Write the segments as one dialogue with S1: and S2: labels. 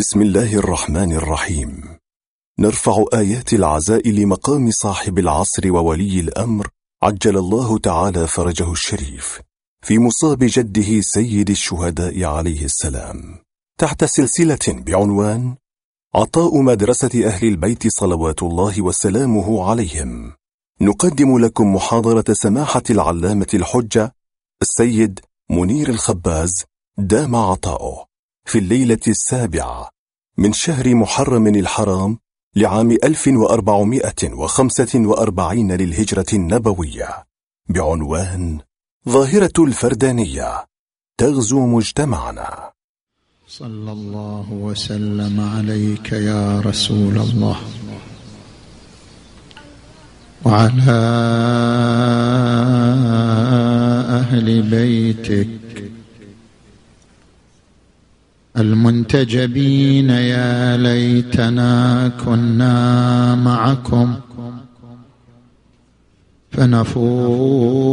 S1: بسم الله الرحمن الرحيم. نرفع آيات العزاء لمقام صاحب العصر وولي الأمر عجل الله تعالى فرجه الشريف في مصاب جده سيد الشهداء عليه السلام. تحت سلسلة بعنوان عطاء مدرسة أهل البيت صلوات الله وسلامه عليهم. نقدم لكم محاضرة سماحة العلامة الحجة السيد منير الخباز دام عطاؤه. في الليلة السابعة من شهر محرم الحرام لعام 1445 للهجرة النبوية بعنوان ظاهرة الفردانية تغزو مجتمعنا.
S2: صلى الله وسلم عليك يا رسول الله. وعلى أهل بيتك المنتجبين يا ليتنا كنا معكم فنفوز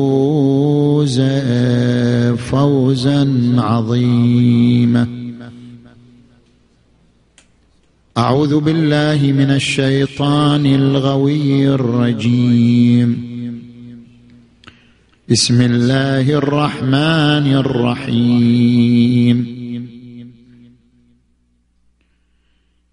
S2: فوزا عظيما. أعوذ بالله من الشيطان الغوي الرجيم. بسم الله الرحمن الرحيم.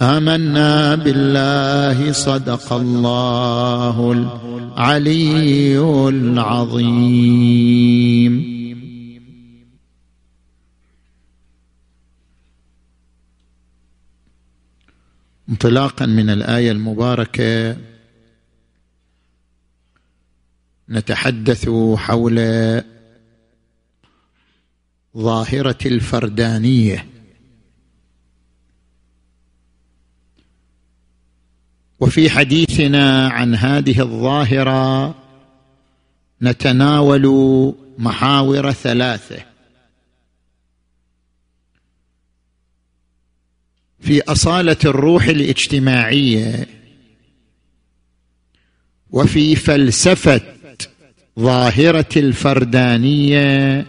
S2: آمنا بالله صدق الله العلي العظيم. انطلاقا من الآية المباركة نتحدث حول ظاهرة الفردانية. وفي حديثنا عن هذه الظاهرة نتناول محاور ثلاثة. في أصالة الروح الاجتماعية وفي فلسفة ظاهرة الفردانية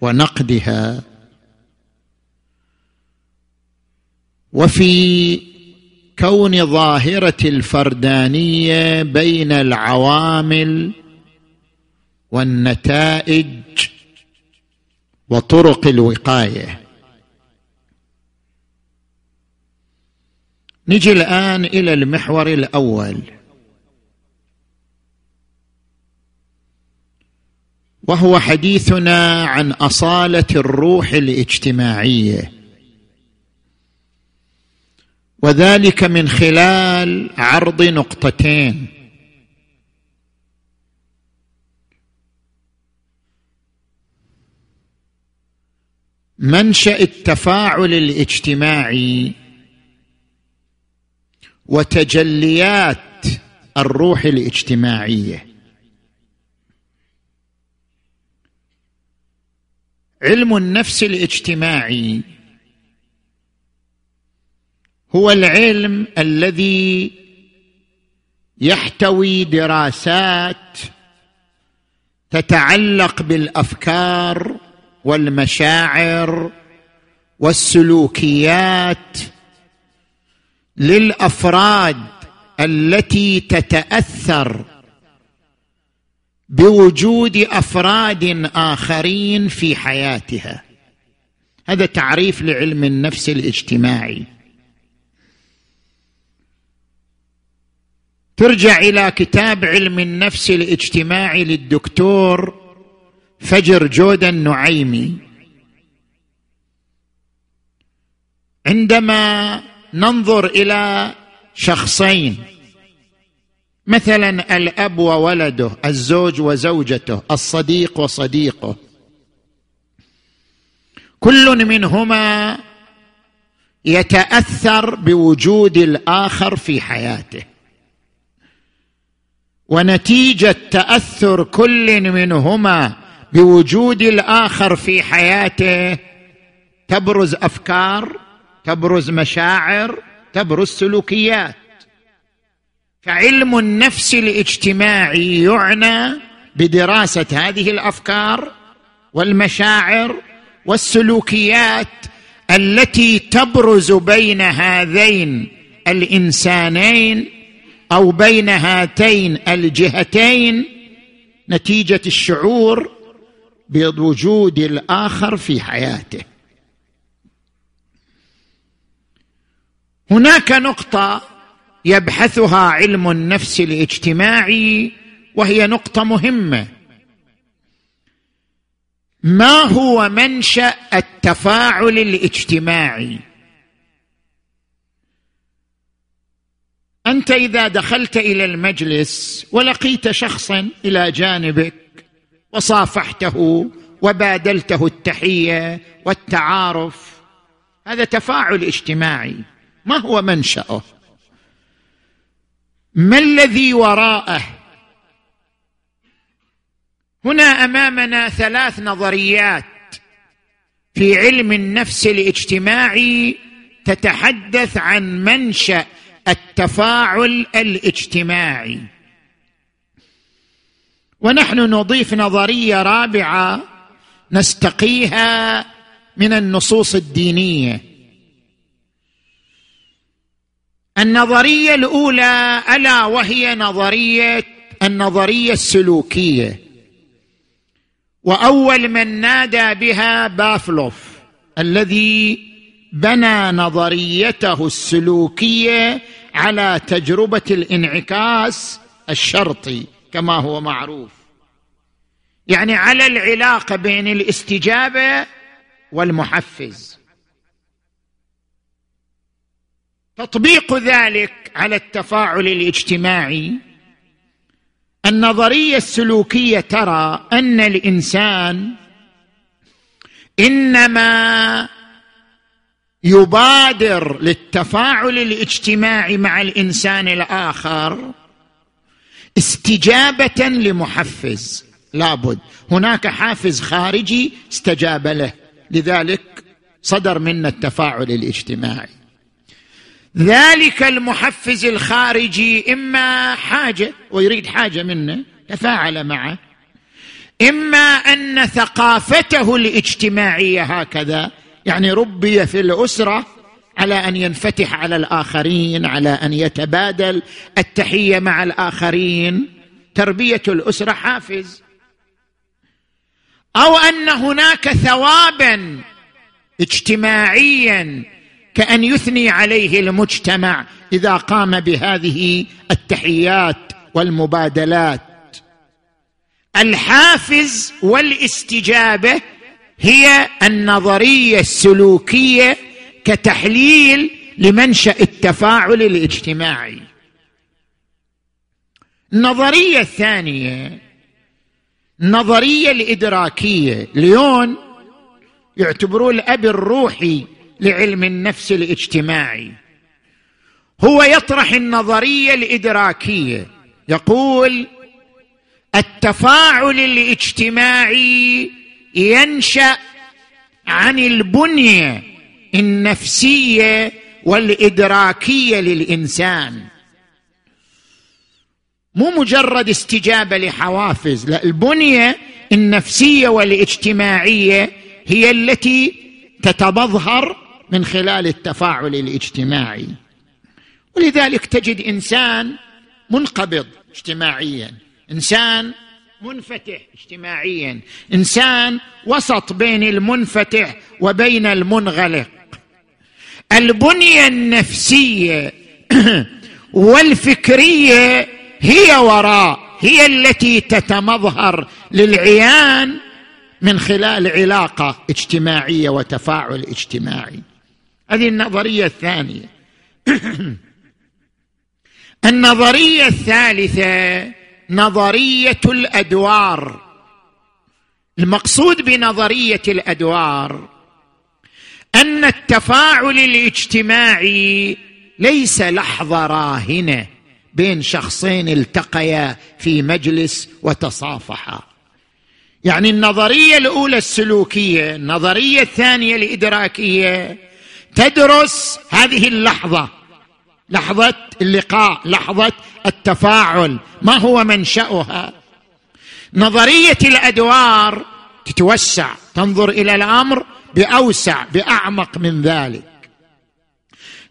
S2: ونقدها. وفي كون ظاهرة الفردانية بين العوامل والنتائج وطرق الوقاية. نجي الآن إلى المحور الأول. وهو حديثنا عن أصالة الروح الاجتماعية. وذلك من خلال عرض نقطتين. منشأ التفاعل الاجتماعي وتجليات الروح الاجتماعية. علم النفس الاجتماعي هو العلم الذي يحتوي دراسات تتعلق بالأفكار والمشاعر والسلوكيات للأفراد التي تتأثر بوجود أفراد آخرين في حياتها. هذا تعريف لعلم النفس الاجتماعي. ترجع إلى كتاب علم النفس الاجتماعي للدكتور فجر جودا النعيمي. عندما ننظر إلى شخصين مثلا الأب وولده الزوج وزوجته الصديق وصديقه كل منهما يتأثر بوجود الآخر في حياته. ونتيجة تأثر كل منهما بوجود الآخر في حياته. تبرز أفكار تبرز مشاعر تبرز سلوكيات. فعلم النفس الاجتماعي يعنى بدراسة هذه الأفكار والمشاعر والسلوكيات التي تبرز بين هذين الإنسانين أو بين هاتين الجهتين نتيجة الشعور بوجود الآخر في حياته. هناك نقطة يبحثها علم النفس الاجتماعي وهي نقطة مهمة. ما هو منشأ التفاعل الاجتماعي؟ أنت إذا دخلت إلى المجلس ولقيت شخصا إلى جانبك وصافحته وبادلته التحية والتعارف هذا تفاعل اجتماعي. ما هو منشأه؟ ما الذي وراءه؟ هنا أمامنا ثلاث نظريات في علم النفس الاجتماعي تتحدث عن منشأ التفاعل الاجتماعي. ونحن نضيف نظرية رابعة نستقيها من النصوص الدينية. النظرية الأولى ألا وهي نظرية النظرية السلوكية. وأول من نادى بها بافلوف الذي بنى نظريته السلوكية على تجربة الانعكاس الشرطي كما هو معروف. يعني على العلاقة بين الاستجابة والمحفز. تطبيق ذلك على التفاعل الاجتماعي. النظرية السلوكية ترى أن الإنسان إنما يبادر للتفاعل الاجتماعي مع الإنسان الآخر استجابة لمحفز. لابد. هناك حافز خارجي استجاب له. لذلك صدر منا التفاعل الاجتماعي. ذلك المحفز الخارجي إما حاجة ويريد حاجة منه تفاعل معه إما أن ثقافته الاجتماعية هكذا يعني ربي في الأسرة على أن ينفتح على الآخرين على أن يتبادل التحية مع الآخرين. تربية الأسرة حافز. أو أن هناك ثوابا اجتماعيا كأن يثني عليه المجتمع إذا قام بهذه التحيات والمبادلات. الحافز والاستجابة هي النظرية السلوكية كتحليل لمنشأ التفاعل الاجتماعي. النظرية الثانية النظريه الإدراكية. ليون يعتبروه الأب الروحي لعلم النفس الاجتماعي. هو يطرح النظرية الإدراكية. يقول التفاعل الاجتماعي ينشأ عن البنيه النفسية والإدراكية للإنسان. مو مجرد استجابة لحوافز لا البنية النفسية والاجتماعية هي التي تتمظهر من خلال التفاعل الاجتماعي. ولذلك تجد إنسان منقبض اجتماعيا. إنسان منفتح اجتماعيا. إنسان وسط بين المنفتح وبين المنغلق. البنية النفسية والفكرية هي وراء هي التي تتمظهر للعيان من خلال علاقة اجتماعية وتفاعل اجتماعي. هذه النظرية الثانية. النظرية الثالثة نظرية الأدوار. المقصود بنظرية الأدوار أن التفاعل الاجتماعي ليس لحظة راهنة بين شخصين التقيا في مجلس وتصافحا. يعني النظرية الأولى السلوكية النظرية الثانية الإدراكية تدرس هذه اللحظة. لحظة اللقاء لحظة التفاعل. ما هو منشأها؟ نظرية الأدوار تتوسع تنظر إلى الأمر بأوسع بأعمق من ذلك.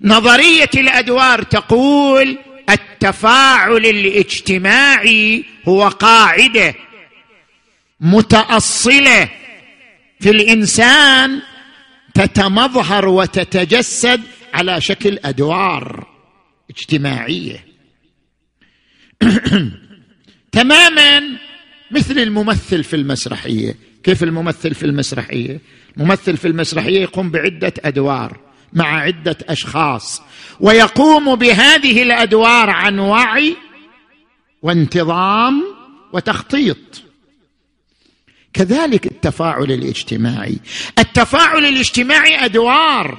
S2: نظرية الأدوار تقول التفاعل الاجتماعي هو قاعدة متأصلة في الإنسان تتمظهر وتتجسد على شكل أدوار. اجتماعية. تماما مثل الممثل في المسرحية. كيف الممثل في المسرحية؟ الممثل في المسرحية يقوم بعدة أدوار مع عدة أشخاص ويقوم بهذه الأدوار عن وعي وانتظام وتخطيط. كذلك التفاعل الاجتماعي. التفاعل الاجتماعي أدوار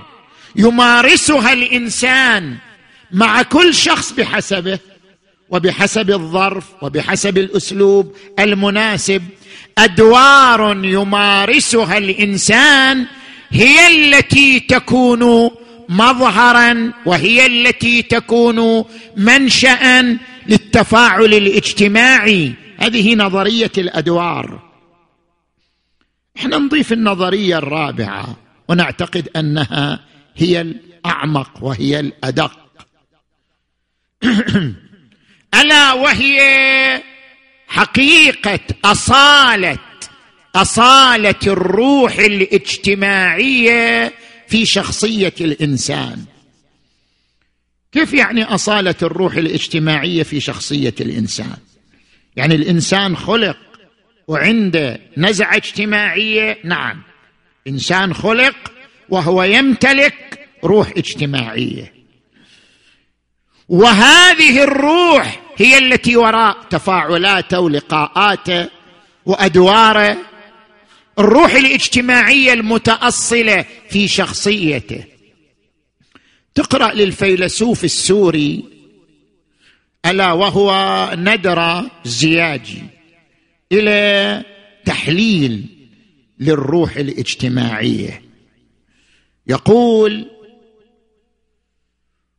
S2: يمارسها الإنسان مع كل شخص بحسبه وبحسب الظرف وبحسب الأسلوب المناسب. أدوار يمارسها الإنسان هي التي تكون مظهرا وهي التي تكون منشا للتفاعل الاجتماعي. هذه نظرية الأدوار. إحنا نضيف النظرية الرابعة ونعتقد أنها هي الأعمق وهي الأدق. الا وهي حقيقة أصالة أصالة الروح الاجتماعية في شخصية الإنسان. كيف يعني أصالة الروح الاجتماعية في شخصية الإنسان؟ يعني الإنسان خلق وعنده نزعة اجتماعية؟ نعم. إنسان خلق وهو يمتلك روح اجتماعية. وهذه الروح هي التي وراء تفاعلاته ولقاءاته وأدواره. الروح الاجتماعية المتأصلة في شخصيته. تقرأ للفيلسوف السوري ألا وهو ندرة زياجي إلى تحليل للروح الاجتماعية. يقول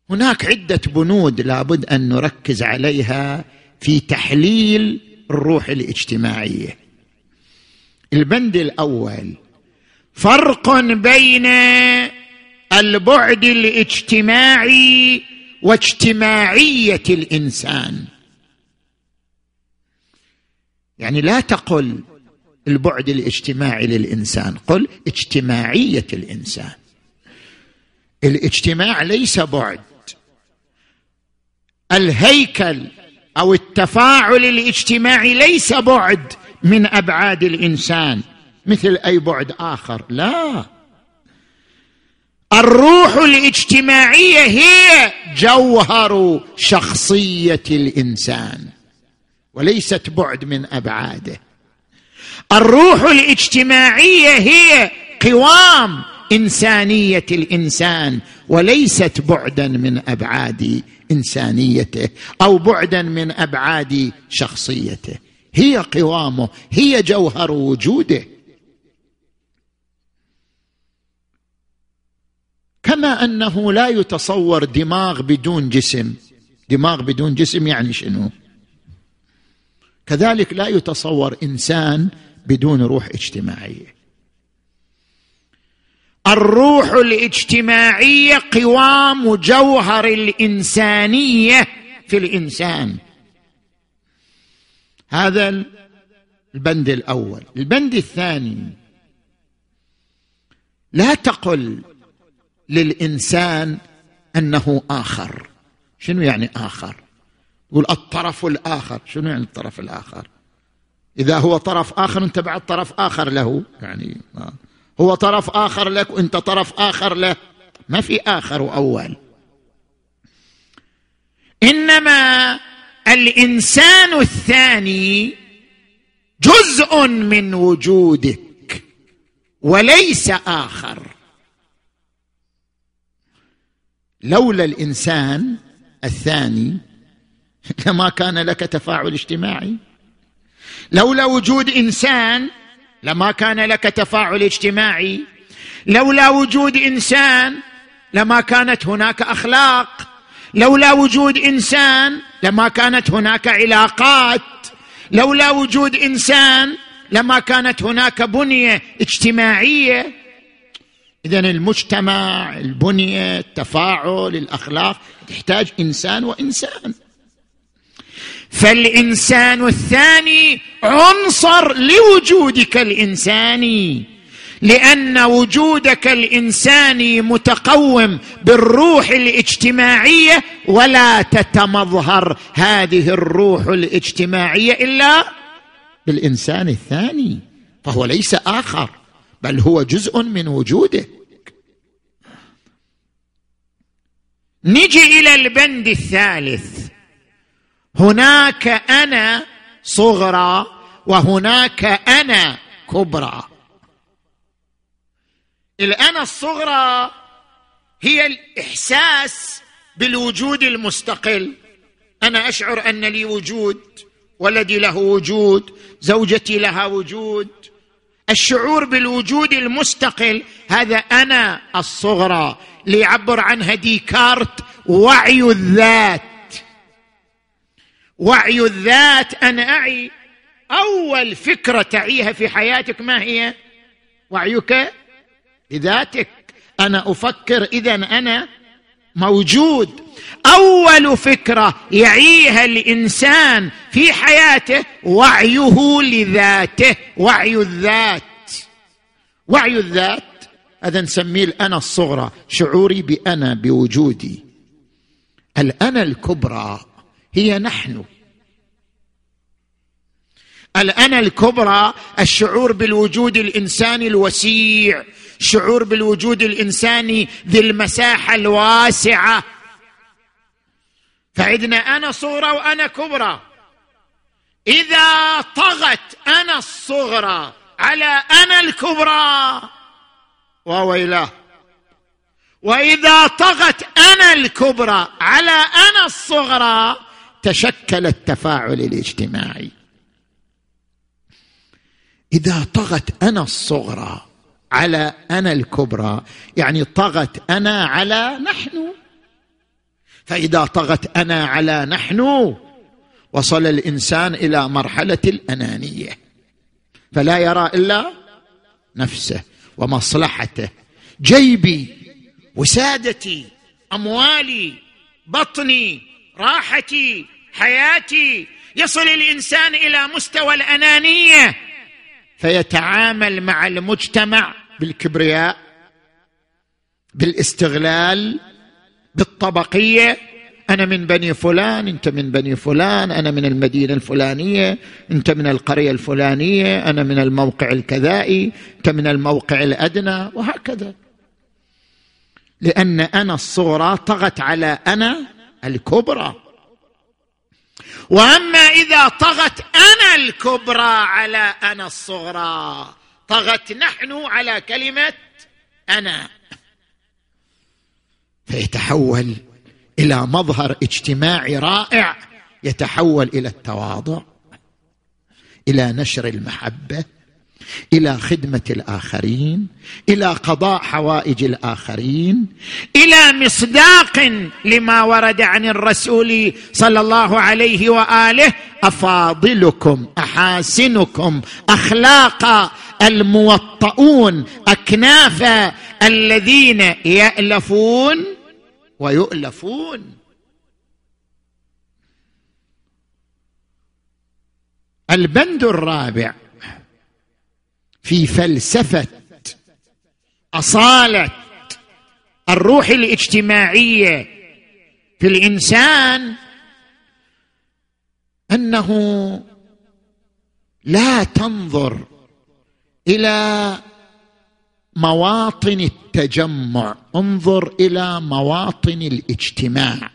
S2: هناك عدة بنود لابد أن نركز عليها في تحليل الروح الاجتماعية. البند الأول فرق بين البعد الاجتماعي واجتماعية الإنسان. يعني لا تقل البعد الاجتماعي للإنسان قل اجتماعية الإنسان. الاجتماع ليس بعد الهيكل أو التفاعل الاجتماعي ليس بعد من أبعاد الإنسان مثل أي بعد آخر لا. الروح الاجتماعية هي جوهر شخصية الإنسان وليست بعد من أبعاده. الروح الاجتماعية هي قوام إنسانية الإنسان وليست بعدا من أبعاد إنسانيته أو بعدا من أبعاد شخصيته. هي قوامه هي جوهر وجوده. كما أنه لا يتصور دماغ بدون جسم. دماغ بدون جسم يعني شنو؟ كذلك لا يتصور إنسان بدون روح اجتماعية. الروح الاجتماعية قوام جوهر الإنسانية في الإنسان. هذا البند الأول. البند الثاني. لا تقل للإنسان أنه آخر. شنو يعني آخر؟ يقول الطرف الآخر. شنو يعني الطرف الآخر؟ إذا هو طرف آخر انت بعد طرف آخر له. يعني هو طرف آخر لك وانت طرف آخر له. ما في آخر وأول. إنما الإنسان الثاني جزء من وجودك وليس آخر. لولا الإنسان الثاني لما كان لك تفاعل اجتماعي. لولا وجود إنسان لما كان لك تفاعل اجتماعي لولا وجود إنسان لما كانت هناك أخلاق لولا وجود إنسان لما كانت هناك علاقات لولا وجود إنسان لما كانت هناك بنية اجتماعية. اذا المجتمع البنية التفاعل الأخلاق تحتاج إنسان وإنسان. فالإنسان الثاني عنصر لوجودك الإنساني لأن وجودك الإنساني متقوم بالروح الاجتماعية ولا تتمظهر. هذه الروح الاجتماعية إلا بالإنسان الثاني فهو ليس آخر بل هو جزء من وجوده نجي إلى البند الثالث. هناك أنا صغرى وهناك أنا كبرى. الأنا الصغرى هي الإحساس بالوجود المستقل. أنا أشعر أن لي وجود ولدي له وجود زوجتي لها وجود. الشعور بالوجود المستقل هذا أنا الصغرى. ليعبر عنها ديكارت وعي الذات. وعي الذات أنا أعي. أول فكرة تعيها في حياتك ما هي؟ وعيك لذاتك أنا أفكر إذا أنا موجود. أول فكرة يعيها الإنسان في حياته وعيه لذاته. وعي الذات. وعي الذات. هذا نسميه الأنا الصغرى. شعوري بأنا بوجودي. الأنا الكبرى. هي نحن. الانا الكبرى الشعور بالوجود الانساني الوسيع شعور بالوجود الانساني ذي المساحة الواسعة. فعندنا أنا صغرى وأنا كبرى. إذا طغت أنا الصغرى على أنا الكبرى. وويلاه وإذا طغت أنا الكبرى على أنا الصغرى تشكل التفاعل الاجتماعي. إذا طغت أنا الصغرى على أنا الكبرى يعني طغت أنا على نحن. فإذا طغت أنا على نحن وصل الإنسان إلى مرحلة الأنانية. فلا يرى إلا نفسه ومصلحته. جيبي وسادتي أموالي بطني راحتي حياتي يصل الإنسان إلى مستوى الأنانية فيتعامل مع المجتمع بالكبرياء بالاستغلال بالطبقية. أنا من بني فلان أنت من بني فلان أنا من المدينة الفلانية أنت من القرية الفلانية أنا من الموقع الكذائي أنت من الموقع الأدنى وهكذا. لأن أنا الصغرى طغت على أنا الكبرى. وأما إذا طغت أنا الكبرى على أنا الصغرى طغت نحن على كلمة أنا. فيتحول إلى مظهر اجتماعي رائع يتحول إلى التواضع إلى نشر المحبة إلى خدمة الآخرين إلى قضاء حوائج الآخرين إلى مصداق لما ورد عن الرسول صلى الله عليه وآله أفاضلكم أحاسنكم اخلاقا الموطؤون اكنافا الذين يألفون ويؤلفون. البند الرابع في فلسفة أصالة الروح الاجتماعية في الإنسان أنه لا تنظر إلى مواطن التجمع انظر إلى مواطن الاجتماع.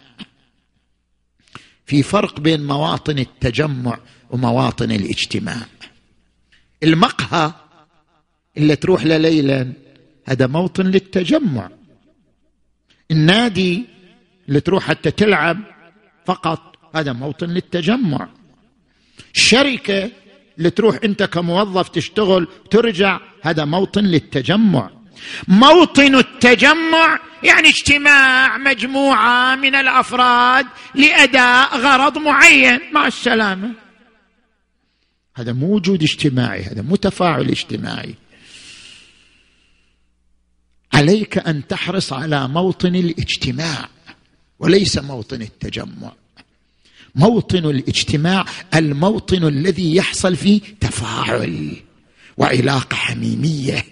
S2: في فرق بين مواطن التجمع ومواطن الاجتماع. المقهى اللي تروح له ليلا. هذا موطن للتجمع. النادي اللي تروح حتى تلعب فقط هذا موطن للتجمع. الشركة اللي تروح أنت كموظف تشتغل ترجع هذا موطن للتجمع. موطن التجمع يعني اجتماع مجموعة من الأفراد لأداء غرض معين. مع السلامة. هذا مو وجود اجتماعي هذا مو تفاعل اجتماعي. عليك أن تحرص على موطن الاجتماع وليس موطن التجمع. موطن الاجتماع الموطن الذي يحصل فيه تفاعل وعلاقة حميمية.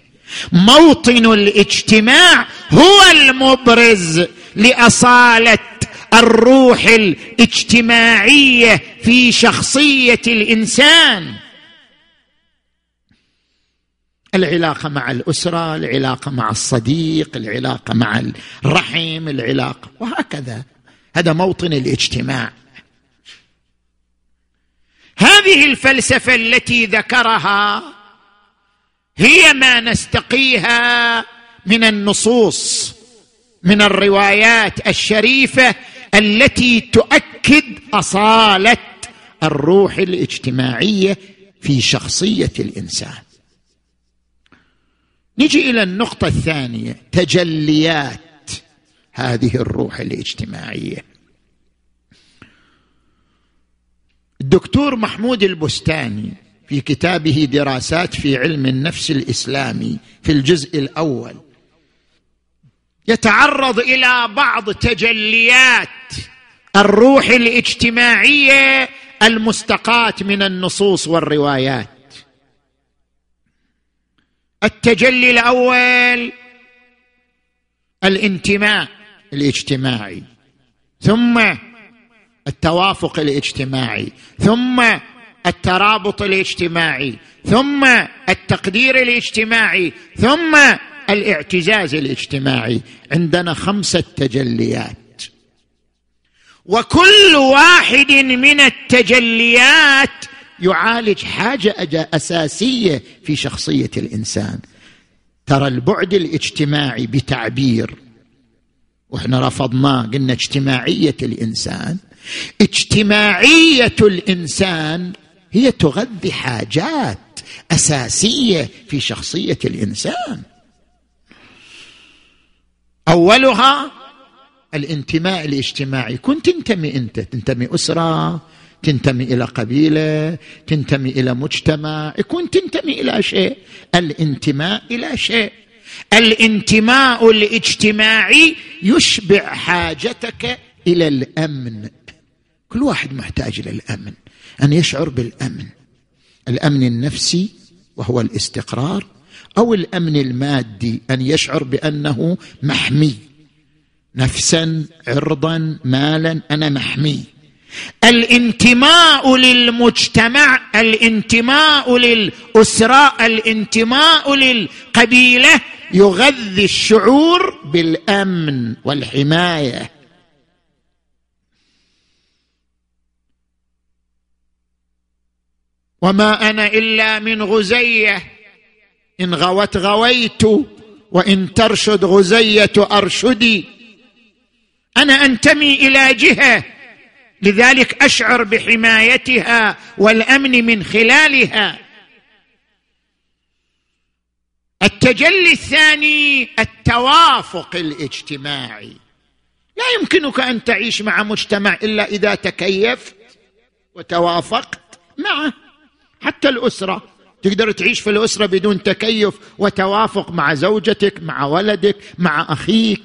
S2: موطن الاجتماع هو المبرز لأصالة الروح الاجتماعية في شخصية الإنسان. العلاقة مع الأسرة العلاقة مع الصديق العلاقة مع الرحم العلاقة. وهكذا. هذا موطن الاجتماع. هذه الفلسفة التي ذكرها هي ما نستقيها من النصوص من الروايات الشريفة التي تؤكد أصالة الروح الاجتماعية في شخصية الإنسان. نجي إلى النقطة الثانية تجليات هذه الروح الاجتماعية. الدكتور محمود البستاني في كتابه دراسات في علم النفس الإسلامي في الجزء الأول يتعرض إلى بعض تجليات الروح الاجتماعية المستقاة من النصوص والروايات. التجلي الأول الانتماء الاجتماعي ثم التوافق الاجتماعي ثم الترابط الاجتماعي ثم التقدير الاجتماعي ثم الاعتزاز الاجتماعي. عندنا خمسه تجليات وكل واحد من التجليات يعالج حاجة أساسية في شخصية الإنسان. ترى البعد الاجتماعي بتعبير وإحنا رفضناه قلنا اجتماعية الإنسان. اجتماعية الإنسان هي تغذي حاجات أساسية في شخصية الإنسان. أولها الانتماء الاجتماعي. كنت تنتمي أنت؟ تنتمي أسرة تنتمي إلى قبيلة تنتمي إلى مجتمع يكون تنتمي إلى شيء. الانتماء إلى شيء. الانتماء الاجتماعي يشبع حاجتك إلى الأمن. كل واحد محتاج إلى الأمن أن يشعر بالأمن. الأمن النفسي وهو الاستقرار أو الأمن المادي أن يشعر بأنه محمي. نفسا عرضا مالا أنا محمي. الانتماء للمجتمع الانتماء للأسرة الانتماء للقبيلة يغذي الشعور بالأمن والحماية. وما أنا إلا من غزية إن غوت غويت وإن ترشد غزية أرشدي. أنا أنتمي إلى جهة لذلك أشعر بحمايتها والأمن من خلالها. التجلي الثاني التوافق الاجتماعي. لا يمكنك أن تعيش مع مجتمع إلا إذا تكيفت وتوافقت معه. حتى الأسرة تقدر تعيش في الأسرة بدون تكيف وتوافق مع زوجتك مع ولدك مع أخيك.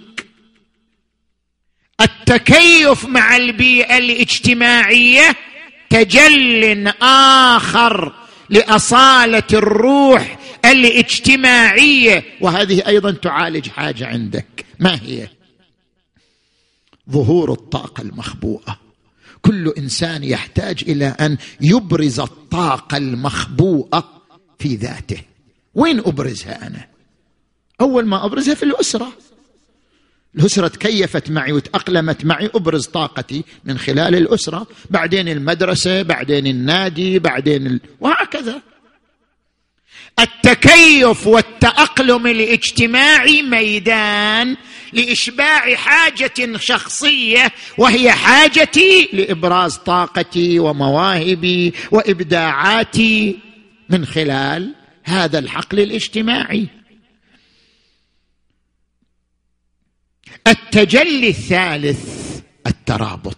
S2: التكيف مع البيئة الاجتماعية تجل آخر لأصالة الروح الاجتماعية. وهذه أيضا تعالج حاجة عندك. ما هي؟ ظهور الطاقة المخبوءة. كل إنسان يحتاج إلى أن يبرز الطاقة المخبوءة في ذاته. وين أبرزها أنا؟ أول ما أبرزها في الأسرة. الأسرة تكيفت معي وتأقلمت معي أبرز طاقتي من خلال الأسرة. بعدين المدرسة بعدين النادي بعدين ال... وهكذا. التكيف والتأقلم الاجتماعي ميدان لإشباع حاجة شخصية وهي حاجتي لإبراز طاقتي ومواهبي وإبداعاتي من خلال هذا الحقل الاجتماعي. التجلي الثالث الترابط.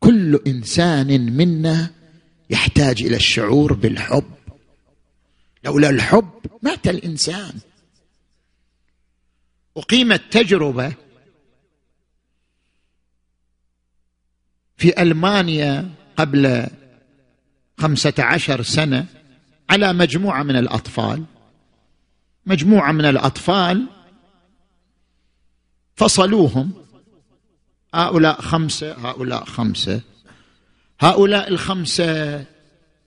S2: كل إنسان منا يحتاج إلى الشعور بالحب. لولا الحب مات الإنسان. أقيمت تجربة في ألمانيا قبل خمسة عشر سنة على مجموعة من الأطفال. مجموعة من الأطفال فصلوهم. هؤلاء خمسة هؤلاء خمسة. هؤلاء الخمسة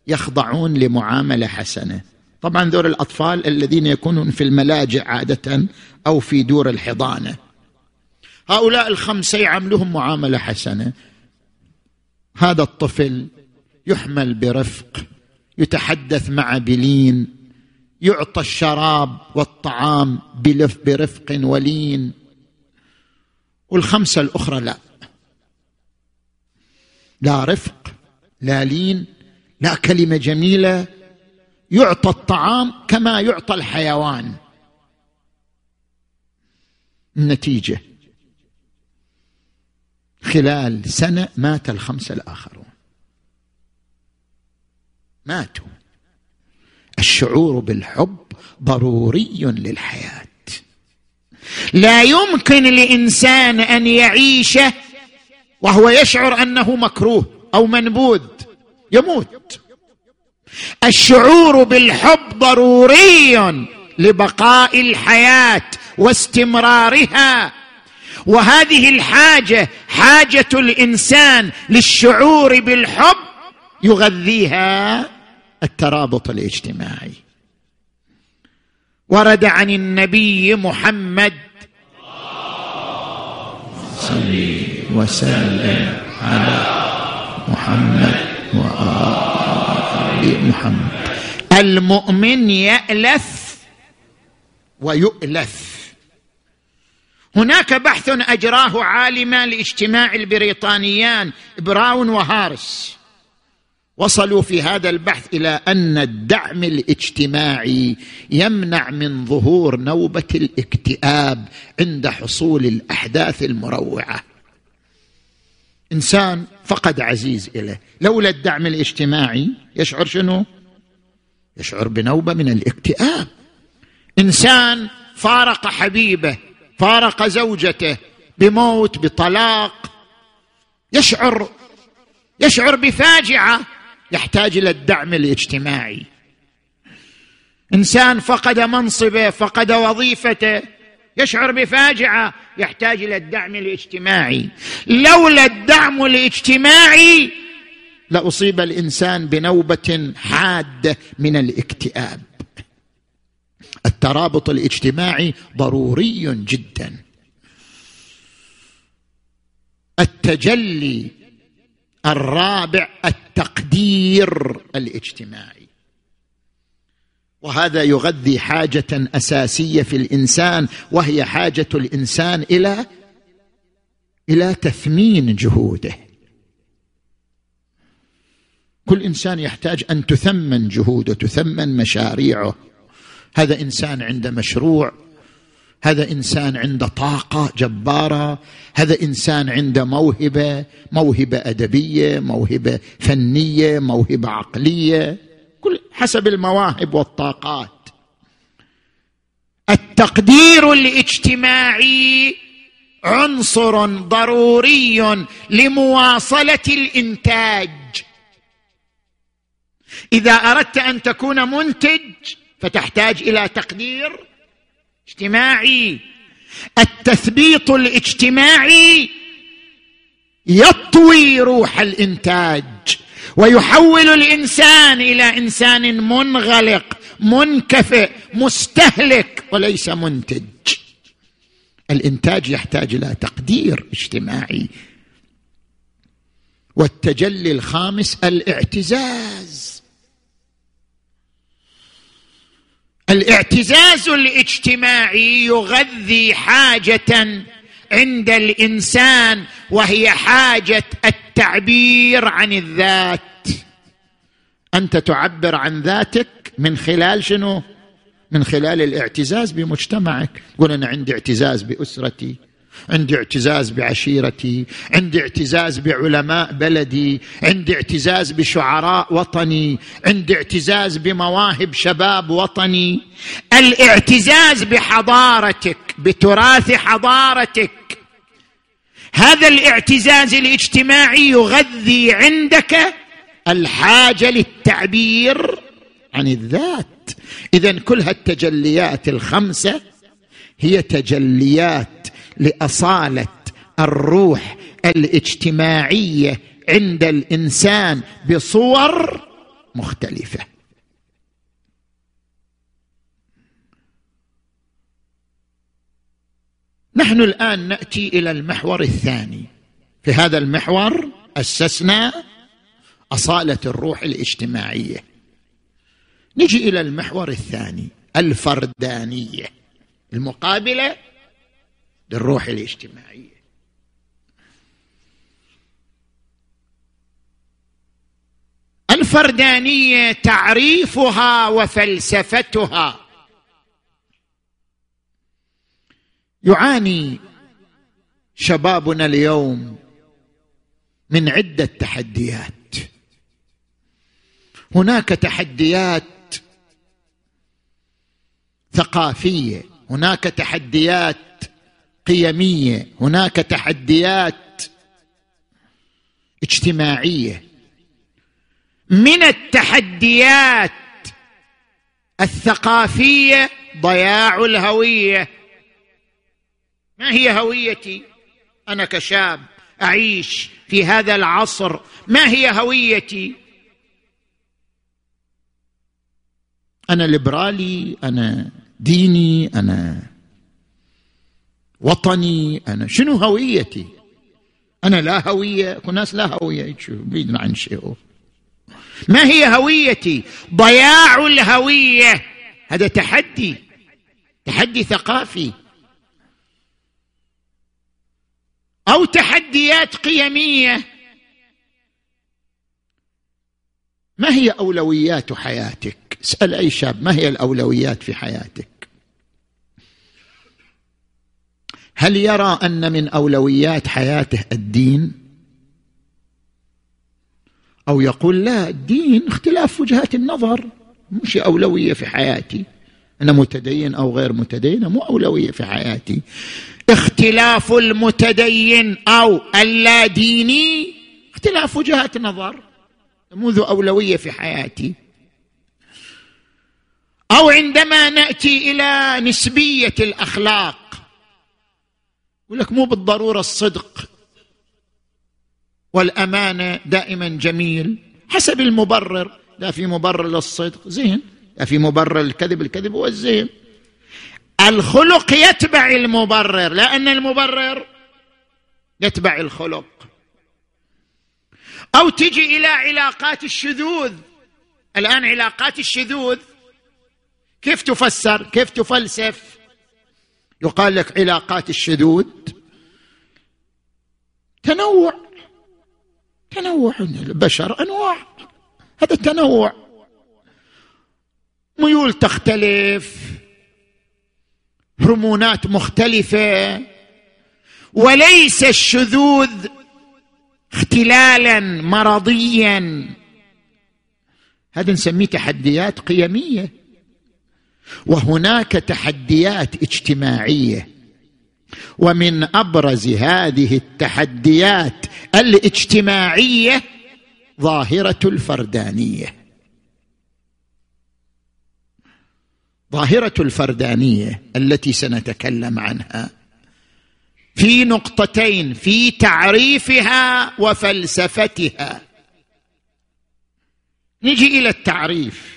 S2: يخضعون لمعاملة حسنة. طبعا ذول الأطفال الذين يكونون في الملاجئ عادة أو في دور الحضانة. هؤلاء الخمسة يعاملهم معاملة حسنة. هذا الطفل يحمل برفق يتحدث مع بلين يعطى الشراب والطعام برفق ولين. والخمسة الأخرى لا. لا رفق لا لين لا كلمة جميلة. يعطى الطعام كما يعطى الحيوان. النتيجة. خلال سنة مات الخمسة الآخرون. ماتوا. الشعور بالحب ضروري للحياة. لا يمكن لإنسان أن يعيش وهو يشعر أنه مكروه أو منبوذ يموت. الشعور بالحب ضروري لبقاء الحياة واستمرارها. وهذه الحاجة حاجة الإنسان للشعور بالحب يغذيها الترابط الاجتماعي. ورد عن النبي محمد. صل وسلم على محمد وآل محمد. المؤمن يألف ويؤلف. هناك بحث أجراه عالما لاجتماع البريطانيان براون وهارس. وصلوا في هذا البحث إلى أن الدعم الاجتماعي يمنع من ظهور نوبة الاكتئاب عند حصول الأحداث المروعة. إنسان فقد عزيز إليه. لولا الدعم الاجتماعي يشعر شنو؟ يشعر بنوبة من الاكتئاب. إنسان فارق حبيبه فارق زوجته بموت بطلاق يشعر يشعر بفاجعة. يحتاج إلى الدعم الاجتماعي. إنسان فقد منصبه فقد وظيفته يشعر بفاجعة يحتاج إلى الدعم الاجتماعي. لولا الدعم الاجتماعي لأصيب الإنسان بنوبة حادة من الاكتئاب. الترابط الاجتماعي ضروري جدا. التجلي الرابع التقدير الاجتماعي. وهذا يغذي حاجة أساسية في الإنسان وهي حاجة الإنسان إلى إلى تثمين جهوده. كل إنسان يحتاج أن تثمن جهوده تثمن مشاريعه. هذا إنسان عنده مشروع هذا إنسان عنده طاقة جبارة هذا إنسان عنده موهبة موهبة أدبية موهبة فنية موهبة عقلية كل حسب المواهب والطاقات. التقدير الاجتماعي عنصر ضروري لمواصلة الإنتاج. إذا أردت أن تكون منتج فتحتاج إلى تقدير اجتماعي. التثبيط الاجتماعي يطوي روح الإنتاج ويحول الإنسان إلى إنسان منغلق منكفئ مستهلك وليس منتج. الإنتاج يحتاج إلى تقدير اجتماعي. والتجلي الخامس الاعتزاز. الاعتزاز الاجتماعي يغذي حاجة عند الإنسان وهي حاجة التعبير عن الذات. أنت تعبر عن ذاتك من خلال شنو؟ من خلال الاعتزاز بمجتمعك. قول أنا عندي اعتزاز بأسرتي عندي اعتزاز بعشيرتي عندي اعتزاز بعلماء بلدي عندي اعتزاز بشعراء وطني عندي اعتزاز بمواهب شباب وطني. الاعتزاز بحضارتك بتراث حضارتك. هذا الاعتزاز الاجتماعي يغذي عندك الحاجة للتعبير عن الذات. اذا كل هالتجليات الخمسة هي تجليات لأصالة الروح الاجتماعية عند الإنسان بصور مختلفة. نحن الآن نأتي إلى المحور الثاني. في هذا المحور أسسنا أصالة الروح الاجتماعية. نجي إلى المحور الثاني الفردانية المقابلة للروح الاجتماعية. الفردانية تعريفها وفلسفتها يعاني شبابنا اليوم من عدة تحديات. هناك تحديات ثقافية هناك تحديات قيمية هناك تحديات اجتماعية. من التحديات الثقافية ضياع الهوية. ما هي هويتي؟ أنا كشاب أعيش في هذا العصر. ما هي هويتي؟ أنا ليبرالي أنا ديني أنا وطني أنا شنو هويتي؟ أنا لا هوية ناس لا هوية بعيد عن شيء. ما هي هويتي؟ ضياع الهوية. هذا تحدي تحدي ثقافي. أو تحديات قيمية. ما هي أولويات حياتك؟ اسأل أي شاب ما هي الأولويات في حياتك؟ هل يرى أن من أولويات حياته الدين؟ أو يقول لا الدين اختلاف وجهات النظر. مش أولوية في حياتي. أنا متدين أو غير متدين مو أولوية في حياتي. اختلاف المتدين أو اللاديني اختلاف وجهات نظر مو ذو أولوية في حياتي. أو عندما نأتي إلى نسبية الأخلاق. يقول لك مو بالضرورة الصدق والأمانة دائما جميل حسب المبرر. لا في مبرر للصدق زين. لا في مبرر الكذب الكذب هو الزين. الخلق يتبع المبرر لأن المبرر يتبع الخلق. أو تجي إلى علاقات الشذوذ. الآن علاقات الشذوذ كيف تفسر؟ كيف تفلسف؟ يقال لك علاقات الشذوذ. تنوع. تنوع البشر أنواع. هذا التنوع ميول تختلف. هرمونات مختلفة. وليس الشذوذ اختلالا مرضيا. هذا نسميه تحديات قيمية. وهناك تحديات اجتماعية. ومن أبرز هذه التحديات الاجتماعية ظاهرة الفردانية. ظاهرة الفردانية التي سنتكلم عنها في نقطتين في تعريفها وفلسفتها. نجي إلى التعريف.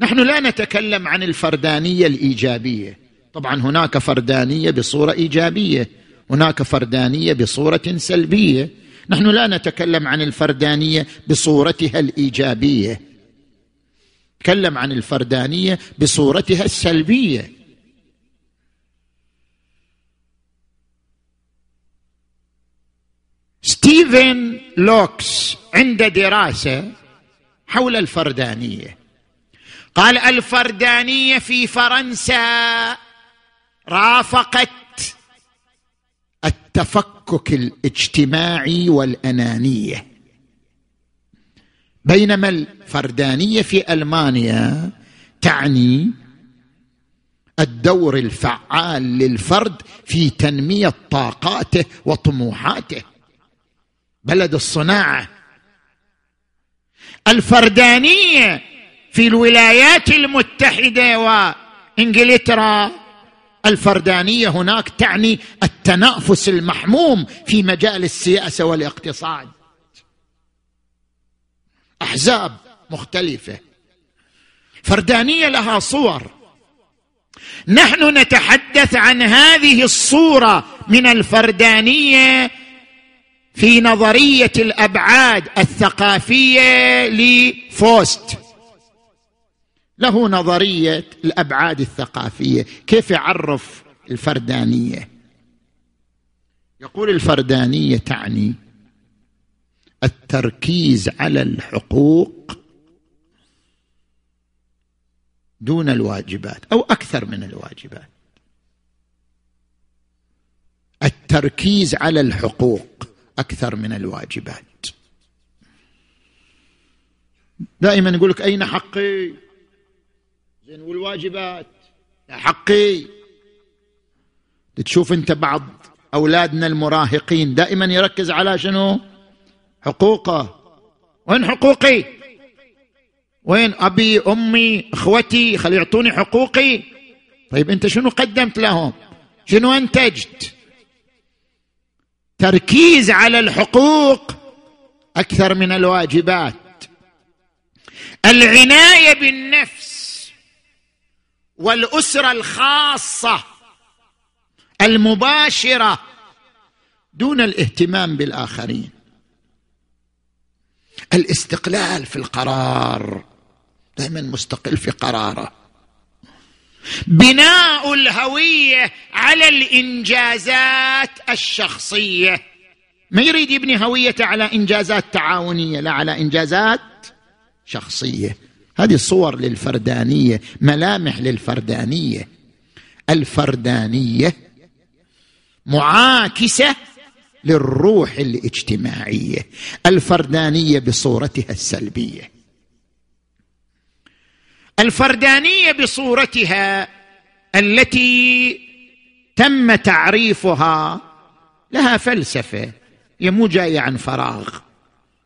S2: نحن لا نتكلم عن الفردانية الإيجابية. طبعا هناك فردانية بصورة إيجابية هناك فردانية بصورة سلبية. نحن لا نتكلم عن الفردانية بصورتها الإيجابية. تكلم عن الفردانية بصورتها السلبية. ستيفن لوكس عند دراسة حول الفردانية. قال الفردانية في فرنسا رافقت التفكك الاجتماعي والأنانية. بينما الفردانية في ألمانيا تعني الدور الفعال للفرد في تنمية طاقاته وطموحاته. بلد الصناعة. الفردانية في الولايات المتحدة وإنجلترا. الفردانية هناك تعني التنافس المحموم في مجال السياسة والاقتصاد. أحزاب مختلفة. فردانية لها صور. نحن نتحدث عن هذه الصورة من الفردانية في نظرية الأبعاد الثقافية لفوست. له نظرية الأبعاد الثقافية. كيف يعرف الفردانية؟ يقول الفردانية تعني التركيز على الحقوق دون الواجبات أو أكثر من الواجبات. التركيز على الحقوق أكثر من الواجبات. دائما يقول لك أين حقي؟ زين والواجبات. حقي. تشوف انت بعض أولادنا المراهقين دائما يركز على شنو؟ حقوقه. وين حقوقي؟ وين أبي أمي إخوتي؟ خلي يعطوني حقوقي. طيب أنت شنو قدمت لهم؟ شنو أنتجت؟ تركيز على الحقوق أكثر من الواجبات. العناية بالنفس والأسرة الخاصة المباشرة دون الاهتمام بالآخرين. الاستقلال في القرار دائما مستقل في قراره. بناء الهوية على الإنجازات الشخصية. ما يريد يبني هويته على إنجازات تعاونية لا على إنجازات شخصية. هذه صور للفردانية ملامح للفردانية. الفردانية معاكسة للروح الاجتماعية. الفردانية بصورتها السلبية. الفردانية بصورتها التي تم تعريفها لها فلسفة. هي مو جاية عن فراغ.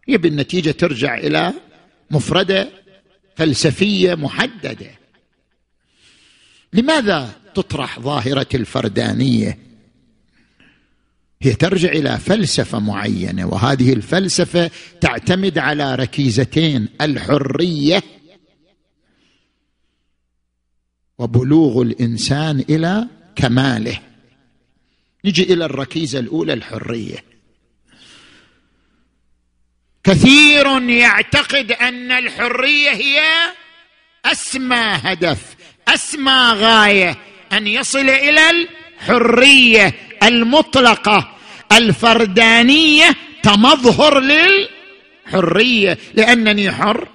S2: هي بالنتيجة ترجع إلى مفردة فلسفية محددة. لماذا تطرح ظاهرة الفردانية؟ هي ترجع إلى فلسفة معينة وهذه الفلسفة تعتمد على ركيزتين الحرية وبلوغ الإنسان إلى كماله. نجي إلى الركيزة الأولى الحرية. كثير يعتقد أن الحرية هي أسمى هدف أسمى غاية أن يصل إلى الحرية المطلقة الفردانية كمظهر للحرية. لأنني حر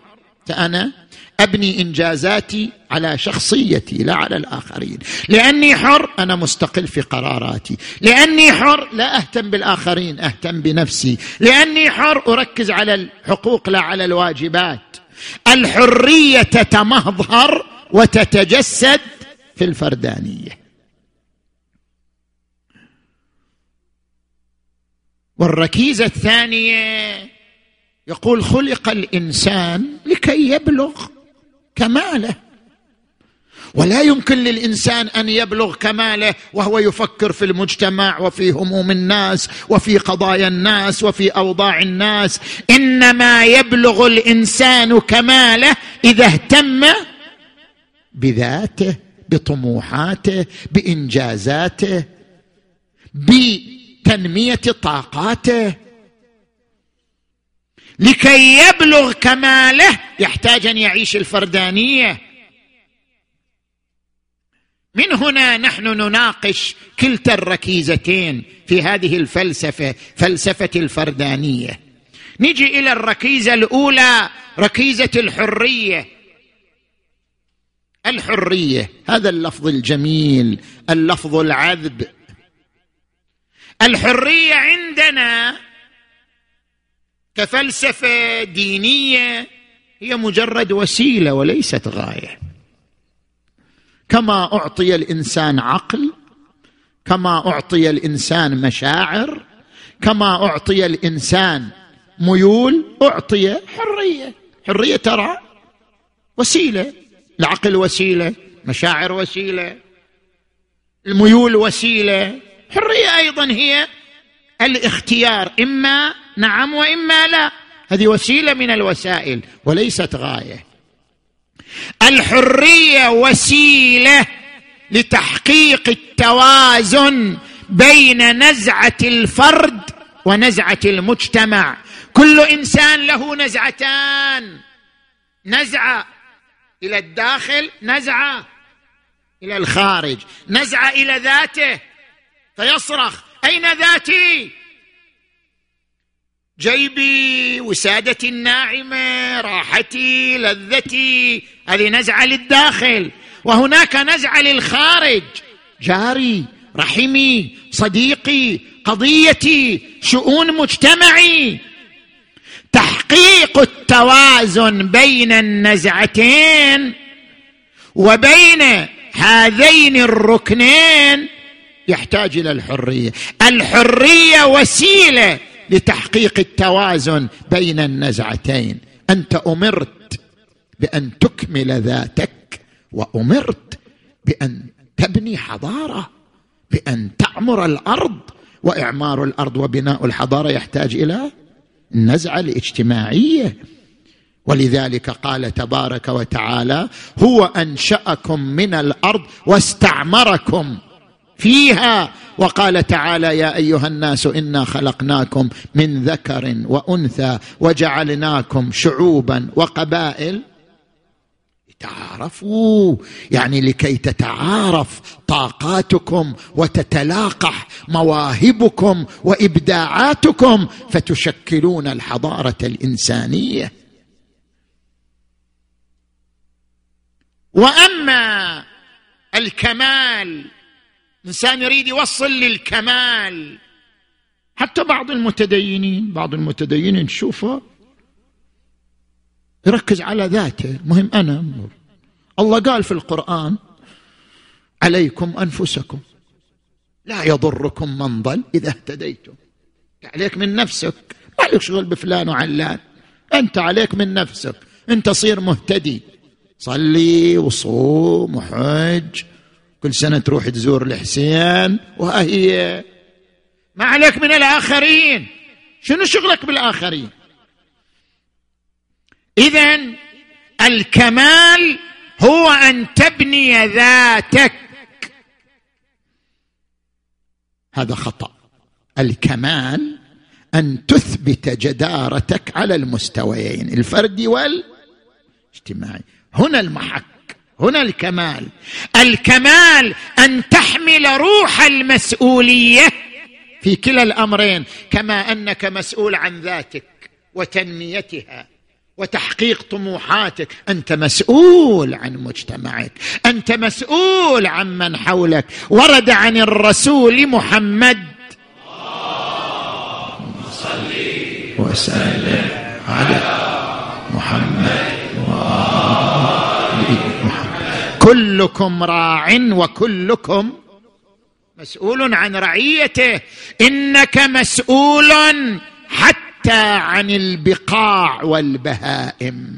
S2: فأنا أبني إنجازاتي على شخصيتي لا على الآخرين. لأني حر أنا مستقل في قراراتي. لأني حر لا أهتم بالآخرين أهتم بنفسي. لأني حر أركز على الحقوق لا على الواجبات. الحرية تتمظهر وتتجسد في الفردانية. والركيزة الثانية يقول خلق الإنسان لكي يبلغ كماله. ولا يمكن للإنسان أن يبلغ كماله وهو يفكر في المجتمع وفي هموم الناس وفي قضايا الناس وفي أوضاع الناس. إنما يبلغ الإنسان كماله إذا اهتم بذاته بطموحاته بإنجازاته بتنمية طاقاته. لكي يبلغ كماله يحتاج أن يعيش الفردانية. من هنا نحن نناقش كلتا الركيزتين في هذه الفلسفة فلسفة الفردانية. نجي إلى الركيزة الأولى ركيزة الحرية. الحرية هذا اللفظ الجميل اللفظ العذب. الحرية عندنا كفلسفة دينية هي مجرد وسيلة وليست غاية. كما أعطي الإنسان عقل كما أعطي الإنسان مشاعر كما أعطي الإنسان ميول أعطي حرية. حرية ترى وسيلة العقل وسيلة مشاعر وسيلة الميول وسيلة. حرية أيضا هي الاختيار إما نعم وإما لا. هذه وسيلة من الوسائل وليست غاية. الحرية وسيلة لتحقيق التوازن بين نزعة الفرد ونزعة المجتمع. كل إنسان له نزعتان. نزعة إلى الداخل نزعة إلى الخارج نزعة إلى ذاته. فيصرخ أين ذاتي؟ جيبي وسادتي الناعمة راحتي لذتي هذه نزعة للداخل وهناك نزعة للخارج. جاري رحمي صديقي قضيتي شؤون مجتمعي. تحقيق التوازن بين النزعتين وبين هذين الركنين يحتاج إلى الحرية. الحرية وسيلة لتحقيق التوازن بين النزعتين. أنت أمرت بأن تكمل ذاتك وأمرت بأن تبني حضارة بأن تعمر الأرض. وإعمار الأرض وبناء الحضارة يحتاج إلى النزعه الاجتماعيه ولذلك قال تبارك وتعالى هو أنشأكم من الأرض واستعمركم فيها. وقال تعالى يا أيها الناس إنا خلقناكم من ذكر وأنثى وجعلناكم شعوبا وقبائل تعارفوا يعني لكي تتعارف طاقاتكم وتتلاقح مواهبكم وإبداعاتكم فتشكلون الحضارة الإنسانية. وأما الكمال الإنسان يريد يوصل للكمال. حتى بعض المتدينين بعض المتدينين تشوفه يركز على ذاته. مهم أنا الله قال في القرآن عليكم أنفسكم لا يضركم من ضل إذا اهتديتم. عليك من نفسك ما عليك شغل بفلان وعلان أنت عليك من نفسك أنت صير مهتدي. صلي وصوم وحج كل سنة تروح تزور الحسين وهي ما عليك من الآخرين. شنو شغلك بالآخرين؟ إذا الكمال هو أن تبني ذاتك. هذا خطأ. الكمال أن تثبت جدارتك على المستويين الفردي والإجتماعي. هنا المحك. هنا الكمال. الكمال أن تحمل روح المسؤولية في كلا الأمرين كما أنك مسؤول عن ذاتك وتنميتها وتحقيق طموحاتك. أنت مسؤول عن مجتمعك أنت مسؤول عن من حولك. ورد عن الرسول محمد وسلم على محمد كلكم راع وكلكم مسؤول عن رعيته. إنك مسؤول حتى عن البقاع والبهائم.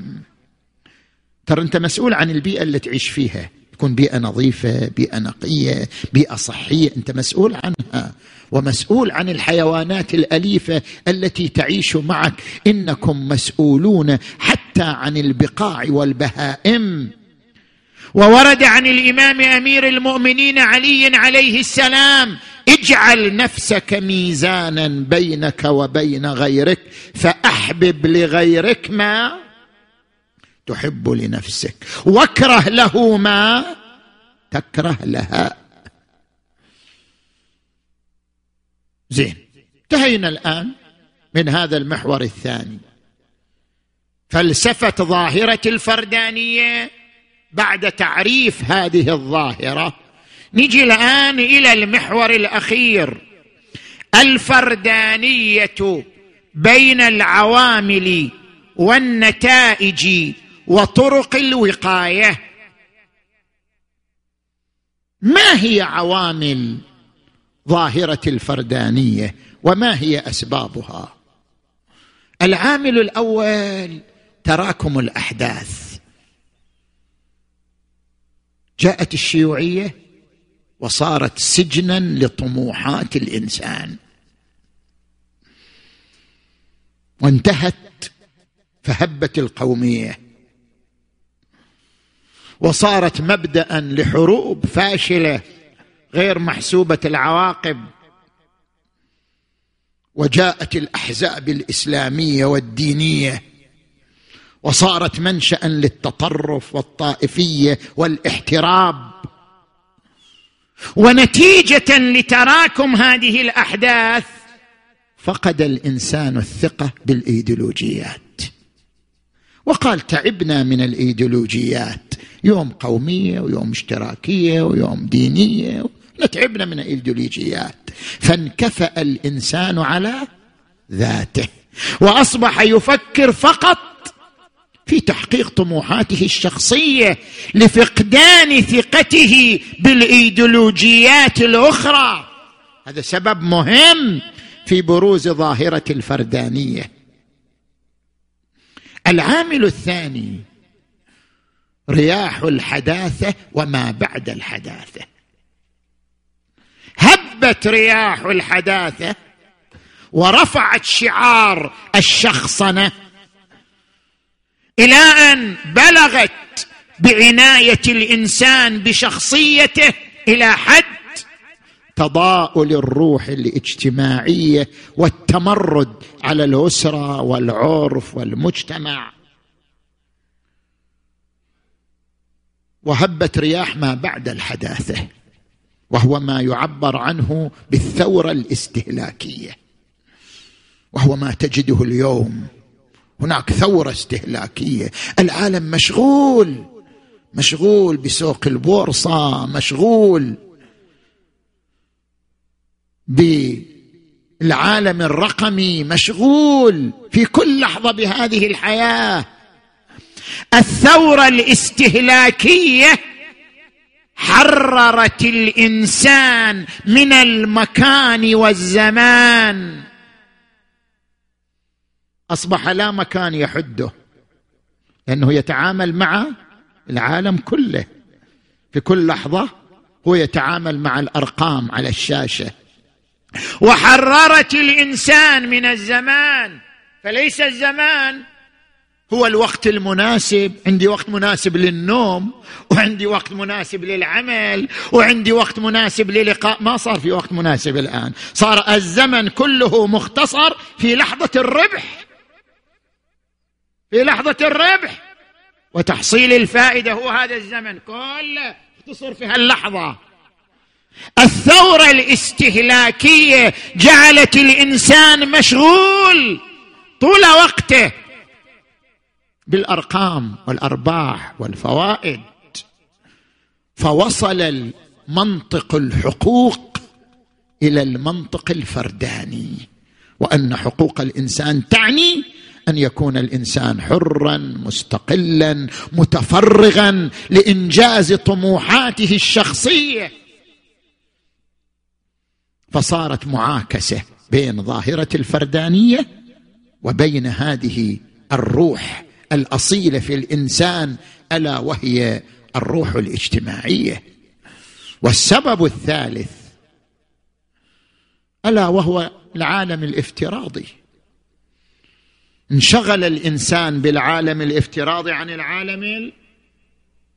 S2: ترى أنت مسؤول عن البيئة اللي تعيش فيها. تكون بيئة نظيفة بيئة نقية بيئة صحية. أنت مسؤول عنها. ومسؤول عن الحيوانات الأليفة التي تعيش معك. إنكم مسؤولون حتى عن البقاع والبهائم. وورد عن الإمام أمير المؤمنين علي عليه السلام اجعل نفسك ميزانا بينك وبين غيرك فأحبب لغيرك ما تحب لنفسك. واكره له ما تكره لها. زين انتهينا الآن من هذا المحور الثاني. فلسفة ظاهرة الفردانية بعد تعريف هذه الظاهرة. نجي الآن إلى المحور الأخير. الفردانية بين العوامل والنتائج وطرق الوقاية. ما هي عوامل ظاهرة الفردانية وما هي أسبابها؟ العامل الأول تراكم الأحداث. جاءت الشيوعية وصارت سجنا لطموحات الإنسان. وانتهت فهبت القومية. وصارت مبدا لحروب فاشلة غير محسوبة العواقب. وجاءت الأحزاب الإسلامية والدينية وصارت منشأ للتطرف والطائفية والاحتراب. ونتيجة لتراكم هذه الأحداث فقد الإنسان الثقة بالإيديولوجيات. وقال تعبنا من الإيديولوجيات. يوم قومية ويوم اشتراكية ويوم دينية. تعبنا من الإيديولوجيات. فانكفأ الإنسان على ذاته. وأصبح يفكر فقط في تحقيق طموحاته الشخصية لفقدان ثقته بالإيديولوجيات الأخرى. هذا سبب مهم في بروز ظاهرة الفردانية. العامل الثاني رياح الحداثة وما بعد الحداثة. هبت رياح الحداثة ورفعت شعار الشخصنة إلى ان بلغت بعناية الإنسان بشخصيته إلى حد تضاؤل الروح الاجتماعية والتمرد على الأسرة والعرف والمجتمع. وهبت رياح ما بعد الحداثة وهو ما يعبر عنه بالثورة الاستهلاكية وهو ما تجده اليوم هناك ثورة استهلاكية. العالم مشغول مشغول بسوق البورصة مشغول بالعالم الرقمي مشغول في كل لحظة بهذه الحياة. الثورة الاستهلاكية حررت الإنسان من المكان والزمان. أصبح لا مكان يحده لأنه يتعامل مع العالم كله. في كل لحظة هو يتعامل مع الأرقام على الشاشة. وحررت الإنسان من الزمان فليس الزمان هو الوقت المناسب. عندي وقت مناسب للنوم وعندي وقت مناسب للعمل وعندي وقت مناسب للقاء. ما صار في وقت مناسب الآن. صار الزمن كله مختصر في لحظة الربح. في لحظة الربح. وتحصيل الفائدة هو هذا الزمن. كله اختصر في هاللحظة. الثورة الاستهلاكية جعلت الإنسان مشغول طول وقته بالأرقام والأرباح والفوائد. فوصل المنطق الحقوق إلى المنطق الفرداني. وأن حقوق الإنسان تعني أن يكون الإنسان حرا مستقلا متفرغا لإنجاز طموحاته الشخصية. فصارت معاكسة بين ظاهرة الفردانية وبين هذه الروح الأصيلة في الإنسان ألا وهي الروح الاجتماعية. والسبب الثالث ألا وهو العالم الافتراضي. انشغل الإنسان بالعالم الافتراضي عن العالم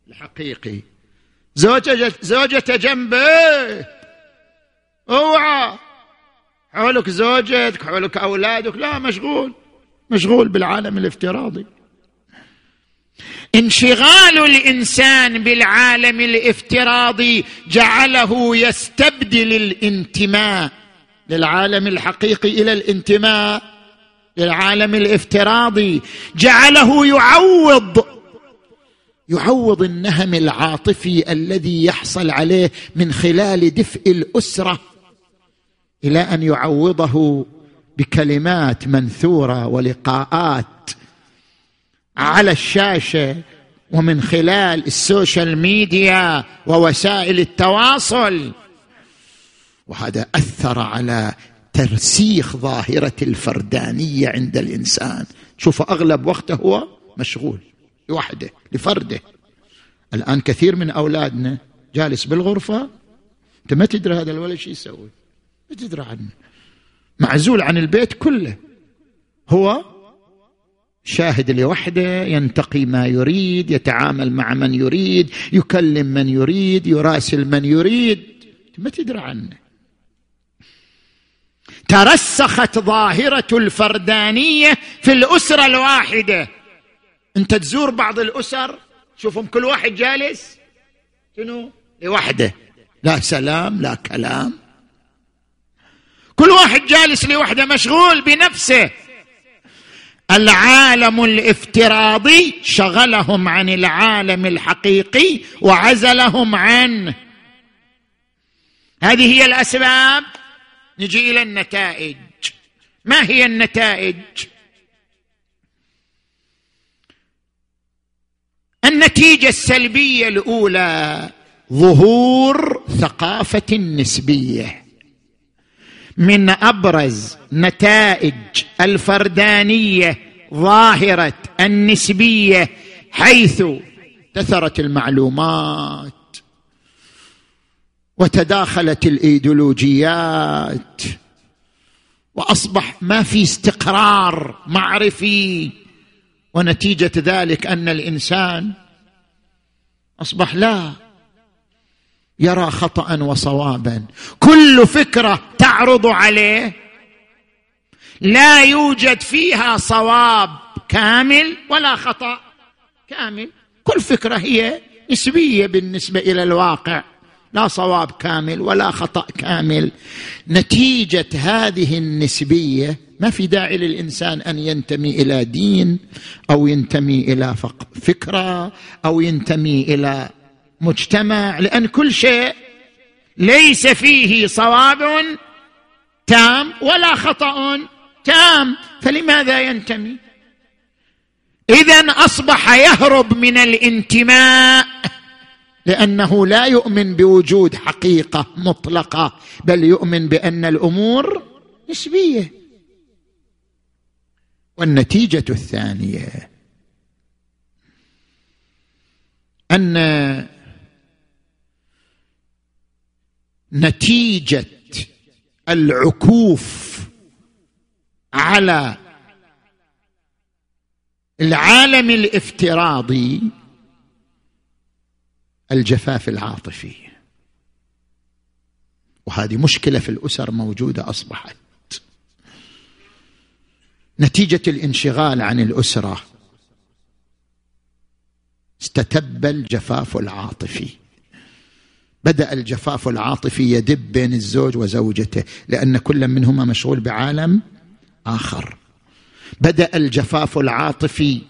S2: الحقيقي. زوجة زوجته جنبه. أوعى. حولك زوجتك حولك أولادك. لا مشغول. مشغول بالعالم الافتراضي. انشغال الإنسان بالعالم الافتراضي جعله يستبدل الانتماء للعالم الحقيقي إلى الانتماء. للعالم الافتراضي جعله يعوض يعوض النهم العاطفي الذي يحصل عليه من خلال دفء الأسرة إلى أن يعوضه بكلمات منثورة ولقاءات على الشاشة ومن خلال السوشيال ميديا ووسائل التواصل. وهذا أثر على ترسيخ ظاهرة الفردانية عند الإنسان. شوف أغلب وقته هو مشغول لوحده لفرده. الآن كثير من أولادنا جالس بالغرفة أنت ما تدري هذا الولد شو يسوي؟ ما تدري عنه. معزول عن البيت كله. هو شاهد لوحده ينتقي ما يريد يتعامل مع من يريد يكلم من يريد يراسل من يريد. ما تدري عنه. ترسخت ظاهرة الفردانية في الأسرة الواحدة. انت تزور بعض الأسر شوفهم كل واحد جالس. شنو؟ لوحده. لا سلام لا كلام. كل واحد جالس لوحده مشغول بنفسه. العالم الافتراضي شغلهم عن العالم الحقيقي وعزلهم عنه. هذه هي الأسباب نجي إلى النتائج. ما هي النتائج؟ النتيجة السلبية الأولى ظهور ثقافة النسبية. من أبرز نتائج الفردانية ظاهرة النسبية حيث كثرت المعلومات. وتداخلت الإيديولوجيات. وأصبح ما في استقرار معرفي ونتيجة ذلك أن الإنسان أصبح لا يرى خطأ وصوابا. كل فكرة تعرض عليه لا يوجد فيها صواب كامل ولا خطأ كامل. كل فكرة هي نسبية بالنسبة إلى الواقع. لا صواب كامل ولا خطأ كامل. نتيجة هذه النسبية ما في داعي للإنسان أن ينتمي إلى دين أو ينتمي إلى فكرة أو ينتمي إلى مجتمع لأن كل شيء ليس فيه صواب تام ولا خطأ تام. فلماذا ينتمي؟ اذا أصبح يهرب من الانتماء. لأنه لا يؤمن بوجود حقيقة مطلقة بل يؤمن بأن الأمور نسبية. والنتيجة الثانية أن نتيجة العكوف على العالم الافتراضي الجفاف العاطفي. وهذه مشكلة في الأسر موجودة أصبحت. نتيجة الانشغال عن الأسرة. استتب الجفاف العاطفي. بدأ الجفاف العاطفي يدب بين الزوج وزوجته لأن كل منهما مشغول بعالم آخر. بدأ الجفاف العاطفي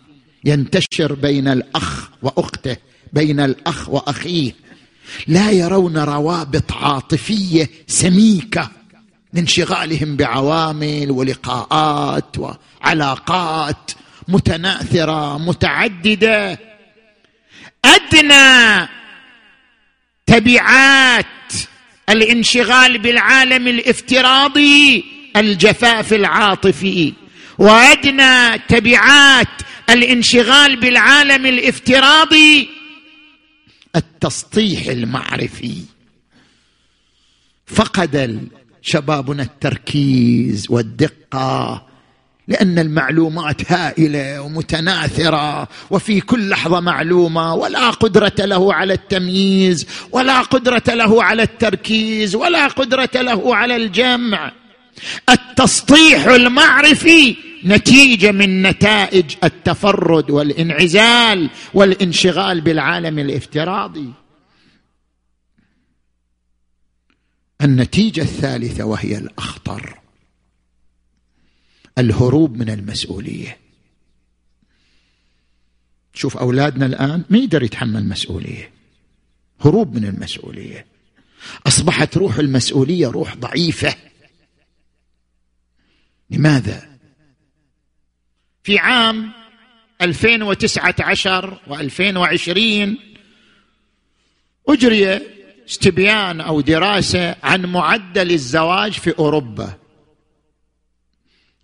S2: ينتشر بين الأخ وأخته. بين الأخ وأخيه. لا يرون روابط عاطفية سميكة لانشغالهم بعوامل ولقاءات وعلاقات متناثرة متعددة. أدنى تبعات الانشغال بالعالم الافتراضي الجفاف العاطفي. وأدنى تبعات الانشغال بالعالم الافتراضي التسطيح المعرفي. فقد شبابنا التركيز والدقة لأن المعلومات هائلة ومتناثرة وفي كل لحظة معلومة ولا قدرة له على التمييز ولا قدرة له على التركيز ولا قدرة له على الجمع. التسطيح المعرفي نتيجة من نتائج التفرد والانعزال والانشغال بالعالم الافتراضي. النتيجة الثالثة وهي الأخطر. الهروب من المسؤولية. شوف أولادنا الآن ما يقدر يتحمل مسؤولية. هروب من المسؤولية. أصبحت روح المسؤولية روح ضعيفة. لماذا؟ في عام 2019 و2020 أجري استبيان أو دراسة عن معدل الزواج في أوروبا.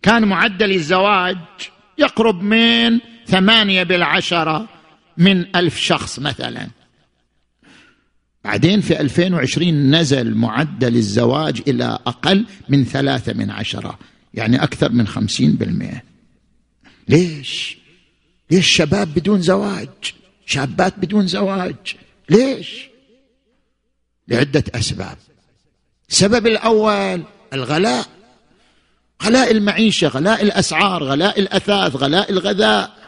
S2: كان معدل الزواج يقرب من ثمانية بالعشرة من ألف شخص مثلا. بعدين في 2020 نزل معدل الزواج إلى أقل من ثلاثة من عشرة يعني أكثر من خمسين بالمئة. ليش؟ ليش شباب بدون زواج؟ شابات بدون زواج؟ ليش؟ لعدة أسباب. السبب الأول الغلاء. غلاء المعيشة غلاء الأسعار غلاء الأثاث غلاء الغذاء.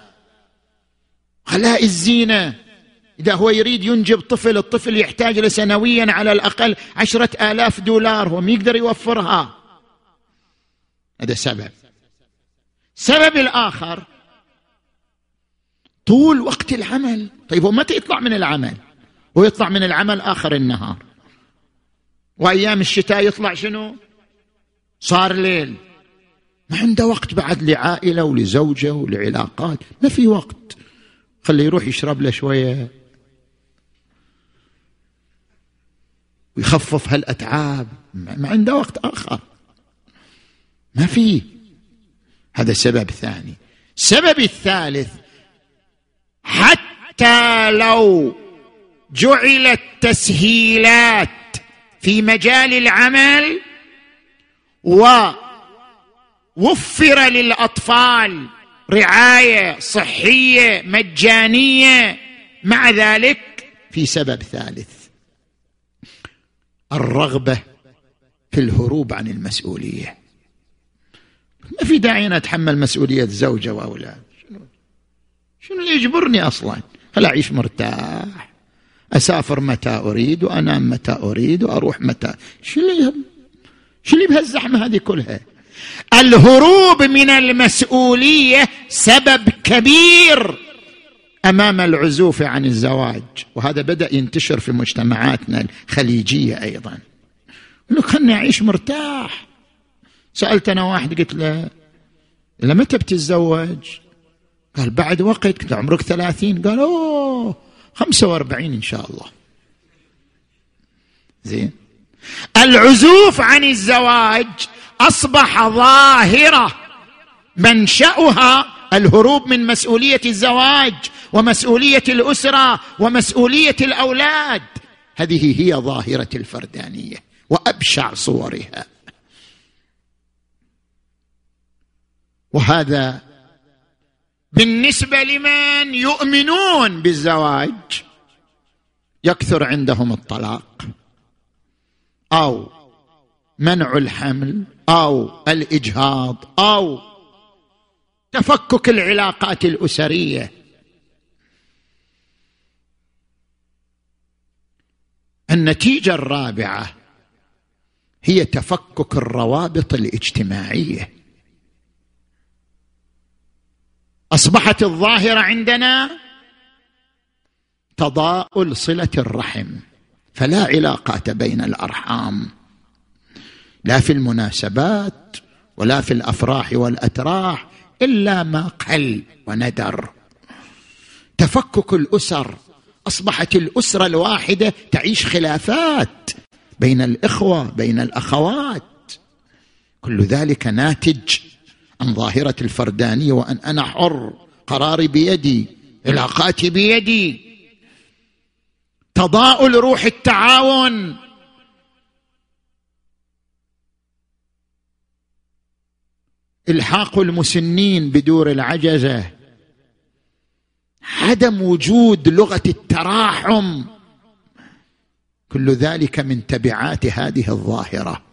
S2: غلاء الزينة. إذا هو يريد ينجب طفل الطفل يحتاج له سنويا على الأقل عشرة آلاف دولار هو ما يقدر يوفرها. هذا سبب. السبب الآخر. طول وقت العمل. طيب هو متى يطلع من العمل؟ ويطلع من العمل آخر النهار. وأيام الشتاء يطلع شنو؟ صار ليل. ما عنده وقت بعد لعائلة ولزوجة ولعلاقات. ما في وقت. خليه يروح يشرب له شوية. ويخفف هالأتعاب. ما عنده وقت آخر. ما في. هذا سبب ثاني. السبب الثالث حتى لو جعلت تسهيلات في مجال العمل ووفر للأطفال رعاية صحية مجانية مع ذلك في سبب ثالث. الرغبة في الهروب عن المسؤولية. ما في داعي أن أتحمل مسؤولية زوجة وأولاد. شنو؟ شنو اللي يجبرني أصلا؟ خل أعيش مرتاح. أسافر متى أريد وأنام متى أريد وأروح متى. شو اللي شو اللي بهالزحمة هذه كلها؟ الهروب من المسؤولية سبب كبير أمام العزوف عن الزواج. وهذا بدأ ينتشر في مجتمعاتنا الخليجية أيضا. إنه خلني اعيش مرتاح. سألت أنا واحد قلت له إلى متى بتتزوج؟ قال بعد وقت كنت عمرك ثلاثين؟ قال أوه خمسة وأربعين إن شاء الله. زين. العزوف عن الزواج أصبح ظاهرة. منشأها الهروب من مسؤولية الزواج ومسؤولية الأسرة ومسؤولية الأولاد. هذه هي ظاهرة الفردانية وأبشع صورها. وهذا بالنسبة لمن يؤمنون بالزواج يكثر عندهم الطلاق أو منع الحمل أو الإجهاض أو تفكك العلاقات الأسرية. النتيجة الرابعة هي تفكك الروابط الاجتماعية. أصبحت الظاهرة عندنا تضاؤل صلة الرحم فلا علاقات بين الأرحام لا في المناسبات ولا في الأفراح والأتراح إلا ما قل وندر. تفكك الأسر أصبحت الأسرة الواحدة تعيش خلافات بين الإخوة بين الأخوات. كل ذلك ناتج عن ظاهرة الفردانية وأن أنا حر قراري بيدي علاقاتي بيدي. تضاؤل روح التعاون. إلحاق المسنين بدور العجزة. عدم وجود لغة التراحم. كل ذلك من تبعات هذه الظاهرة.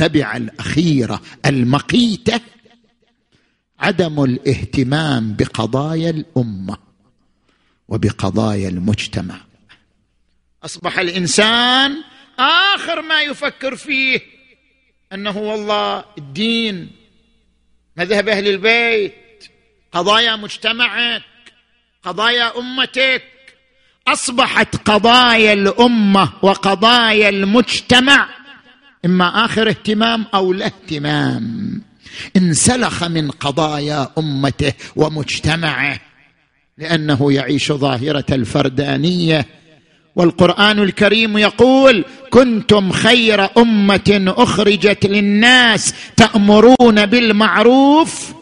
S2: التبعه الأخيرة المقيتة عدم الاهتمام بقضايا الأمة وبقضايا المجتمع. أصبح الإنسان آخر ما يفكر فيه أنه والله الدين مذهب أهل البيت قضايا مجتمعك قضايا أمتك أصبحت قضايا الأمة وقضايا المجتمع إما آخر اهتمام أو لا اهتمام. انسلخ من قضايا أمته ومجتمعه لأنه يعيش ظاهرة الفردانية. والقرآن الكريم يقول كنتم خير أمة أخرجت للناس تأمرون بالمعروف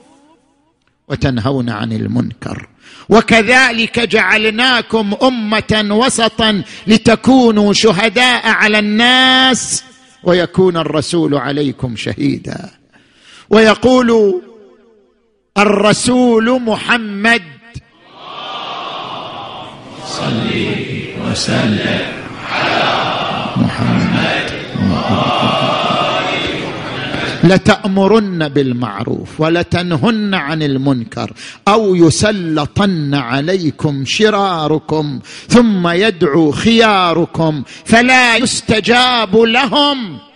S2: وتنهون عن المنكر. وكذلك جعلناكم أمة وسطا لتكونوا شهداء على الناس ويكون الرسول عليكم شهيدا. ويقول الرسول محمد. صلي وسلم على محمد لتأمرن بالمعروف ولتنهن عن المنكر أو يسلطن عليكم شراركم ثم يدعو خياركم فلا يستجاب لهم.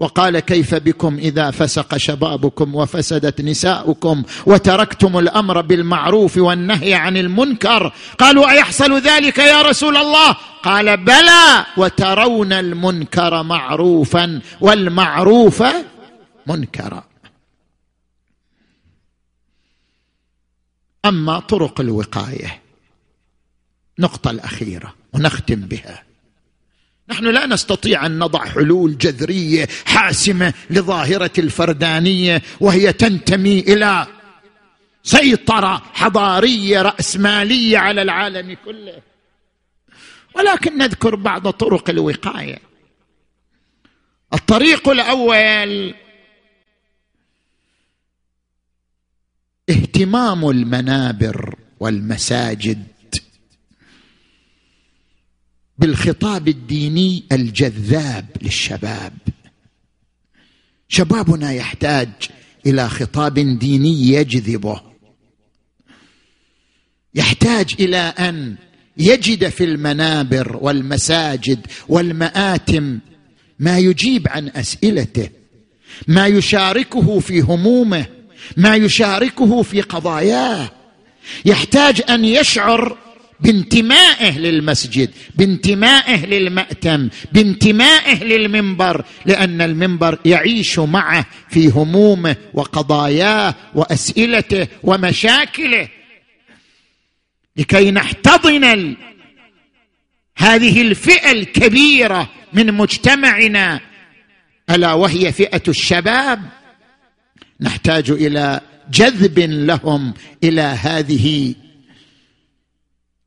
S2: وقال كيف بكم إذا فسق شبابكم وفسدت نساؤكم وتركتم الأمر بالمعروف والنهي عن المنكر؟ قالوا أيحصل ذلك يا رسول الله؟ قال بلى وترون المنكر معروفا والمعروف منكرا. أما طرق الوقاية النقطه الأخيرة ونختم بها. نحن لا نستطيع أن نضع حلول جذرية حاسمة لظاهرة الفردانية وهي تنتمي إلى سيطرة حضارية رأسمالية على العالم كله. ولكن نذكر بعض طرق الوقاية. الطريق الأول اهتمام المنابر والمساجد. بالخطاب الديني الجذاب للشباب. شبابنا يحتاج إلى خطاب ديني يجذبه. يحتاج إلى أن يجد في المنابر والمساجد والمآتم ما يجيب عن أسئلته ما يشاركه في همومه ما يشاركه في قضاياه. يحتاج أن يشعر بانتمائه للمسجد بانتمائه للمأتم بانتمائه للمنبر لأن المنبر يعيش معه في همومه وقضاياه وأسئلته ومشاكله. لكي نحتضن هذه الفئة الكبيرة من مجتمعنا. ألا وهي فئة الشباب؟ نحتاج إلى جذب لهم إلى هذه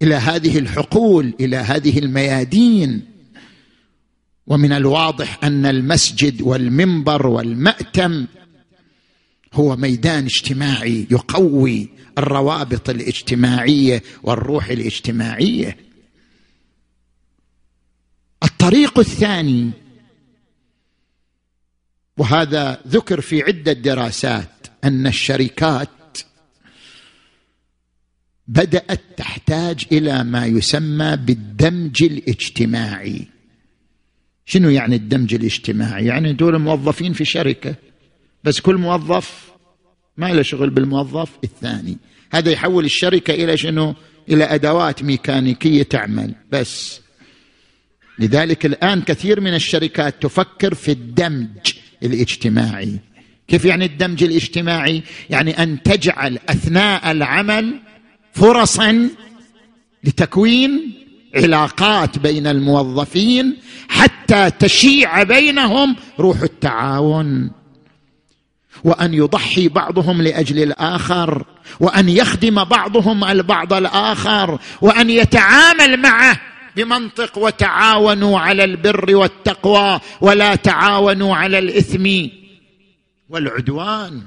S2: إلى هذه الحقول إلى هذه الميادين. ومن الواضح أن المسجد والمنبر والمأتم هو ميدان اجتماعي يقوي الروابط الاجتماعية والروح الاجتماعية. الطريق الثاني وهذا ذكر في عدة دراسات أن الشركات بدأت تحتاج إلى ما يسمى بالدمج الاجتماعي. شنو يعني الدمج الاجتماعي؟ يعني دول موظفين في شركة بس كل موظف ما له شغل بالموظف الثاني. هذا يحول الشركة إلى شنو؟ إلى أدوات ميكانيكية تعمل. بس لذلك الآن كثير من الشركات تفكر في الدمج الاجتماعي. كيف يعني الدمج الاجتماعي؟ يعني أن تجعل أثناء العمل فرصا لتكوين علاقات بين الموظفين حتى تشيع بينهم روح التعاون. وأن يضحي بعضهم لأجل الآخر وأن يخدم بعضهم البعض الآخر وأن يتعامل معه بمنطق وتعاونوا على البر والتقوى ولا تعاونوا على الإثم والعدوان.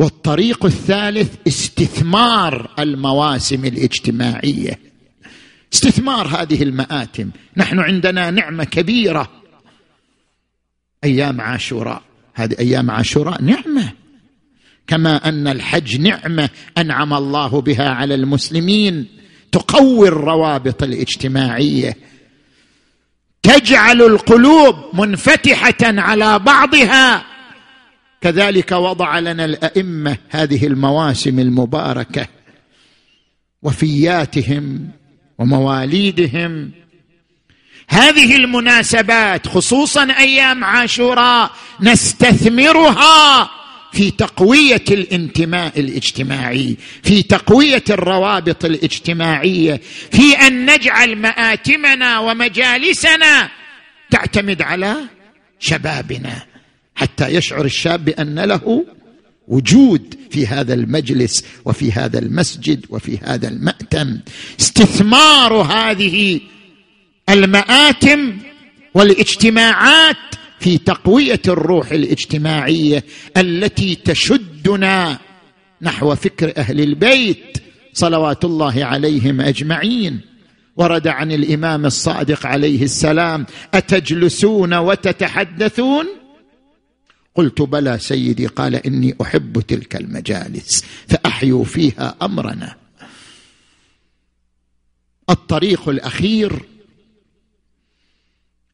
S2: والطريق الثالث استثمار المواسم الاجتماعية. استثمار هذه المآتم. نحن عندنا نعمة كبيرة. أيام عاشوراء. هذه أيام عاشوراء نعمة. كما أن الحج نعمة أنعم الله بها على المسلمين. تقوي الروابط الاجتماعية. تجعل القلوب منفتحة على بعضها. كذلك وضع لنا الأئمة هذه المواسم المباركة وفياتهم ومواليدهم. هذه المناسبات خصوصا أيام عاشوراء نستثمرها في تقوية الانتماء الاجتماعي في تقوية الروابط الاجتماعية في أن نجعل مآتمنا ومجالسنا تعتمد على شبابنا. حتى يشعر الشاب بأن له وجود في هذا المجلس وفي هذا المسجد وفي هذا المأتم. استثمار هذه المآتم والاجتماعات في تقوية الروح الاجتماعية التي تشدنا نحو فكر أهل البيت صلوات الله عليهم أجمعين. ورد عن الإمام الصادق عليه السلام أتجلسون وتتحدثون؟ قلت بلى سيدي قال إني أحب تلك المجالس فأحيوا فيها أمرنا. الطريق الأخير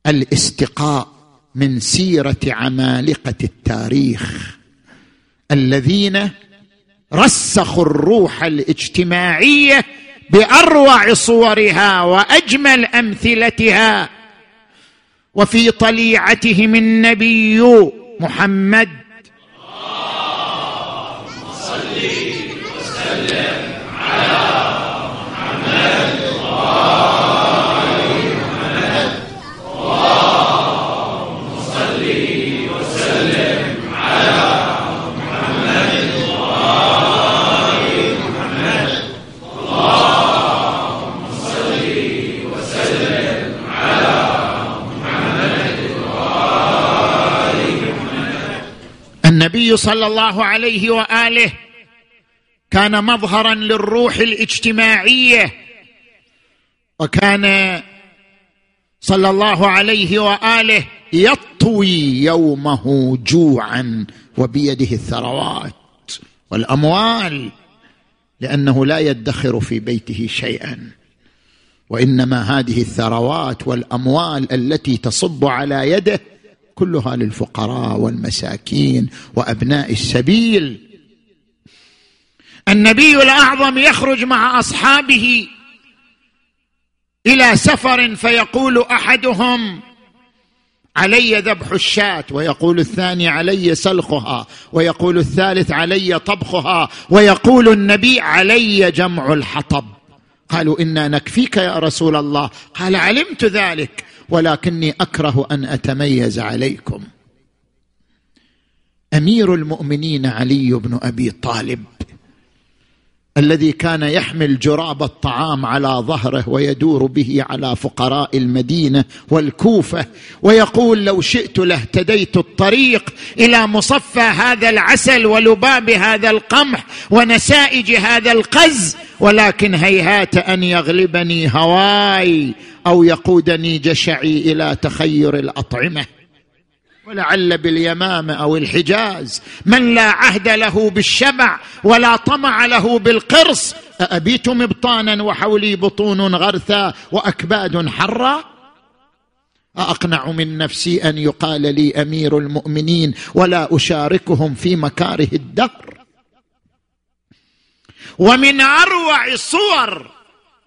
S2: الاستقاء من سيرة عمالقة التاريخ الذين رسخوا الروح الاجتماعية بأروع صورها وأجمل أمثلتها وفي طليعتهم النبي محمد النبي صلى الله عليه وآله كان مظهرا للروح الاجتماعية وكان صلى الله عليه وآله يطوي يومه جوعا وبيده الثروات والأموال لأنه لا يدخر في بيته شيئا. وإنما هذه الثروات والأموال التي تصب على يده كلها للفقراء والمساكين وأبناء السبيل. النبي الأعظم يخرج مع أصحابه إلى سفر فيقول أحدهم علي ذبح الشاة ويقول الثاني علي سلخها ويقول الثالث علي طبخها ويقول النبي علي جمع الحطب. قالوا إنا نكفيك يا رسول الله. قال علمت ذلك. ولكني أكره أن أتميز عليكم. أمير المؤمنين علي بن أبي طالب الذي كان يحمل جراب الطعام على ظهره ويدور به على فقراء المدينة والكوفة ويقول لو شئت لاهتديت الطريق إلى مصفى هذا العسل ولباب هذا القمح ونسائج هذا القز ولكن هيهات أن يغلبني هواي. أو يقودني جشعي إلى تخير الأطعمة. ولعل باليمامة أو الحجاز من لا عهد له بالشبع ولا طمع له بالقرص. أأبيت مبطانا وحولي بطون غرثا وأكباد حرا؟ أقنع من نفسي أن يقال لي أمير المؤمنين ولا أشاركهم في مكاره الدهر ومن أروع صور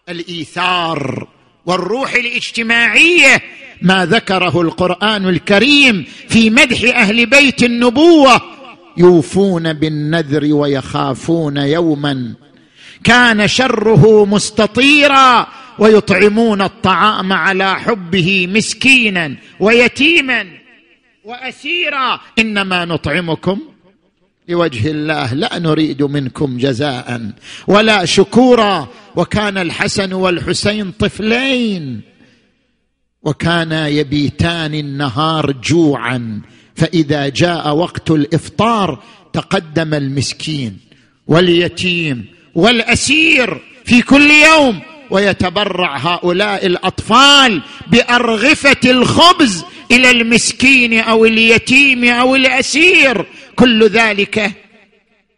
S2: الإيثار والروح الاجتماعية ما ذكره القرآن الكريم في مدح أهل بيت النبوة. يوفون بالنذر ويخافون يوما. كان شره مستطيرا ويطعمون الطعام على حبه مسكينا ويتيما واسيرا. إنما نطعمكم لوجه الله لا نريد منكم جزاء ولا شكورا. وكان الحسن والحسين طفلين. وكانا يبيتان النهار جوعا. فإذا جاء وقت الإفطار تقدم المسكين واليتيم والأسير في كل يوم. ويتبرع هؤلاء الأطفال بأرغفة الخبز إلى المسكين أو اليتيم أو الأسير. كل ذلك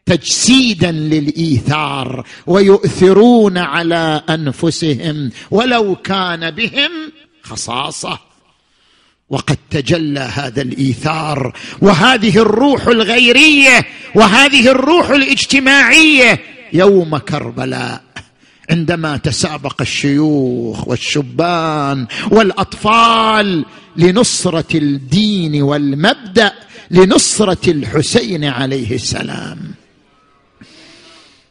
S2: تجسيدا للإيثار ويؤثرون على أنفسهم ولو كان بهم خصاصة. وقد تجلى هذا الإيثار وهذه الروح الغيرية وهذه الروح الاجتماعية يوم كربلاء. عندما تسابق الشيوخ والشبان والأطفال لنصرة الدين والمبدأ لنصرة الحسين عليه السلام.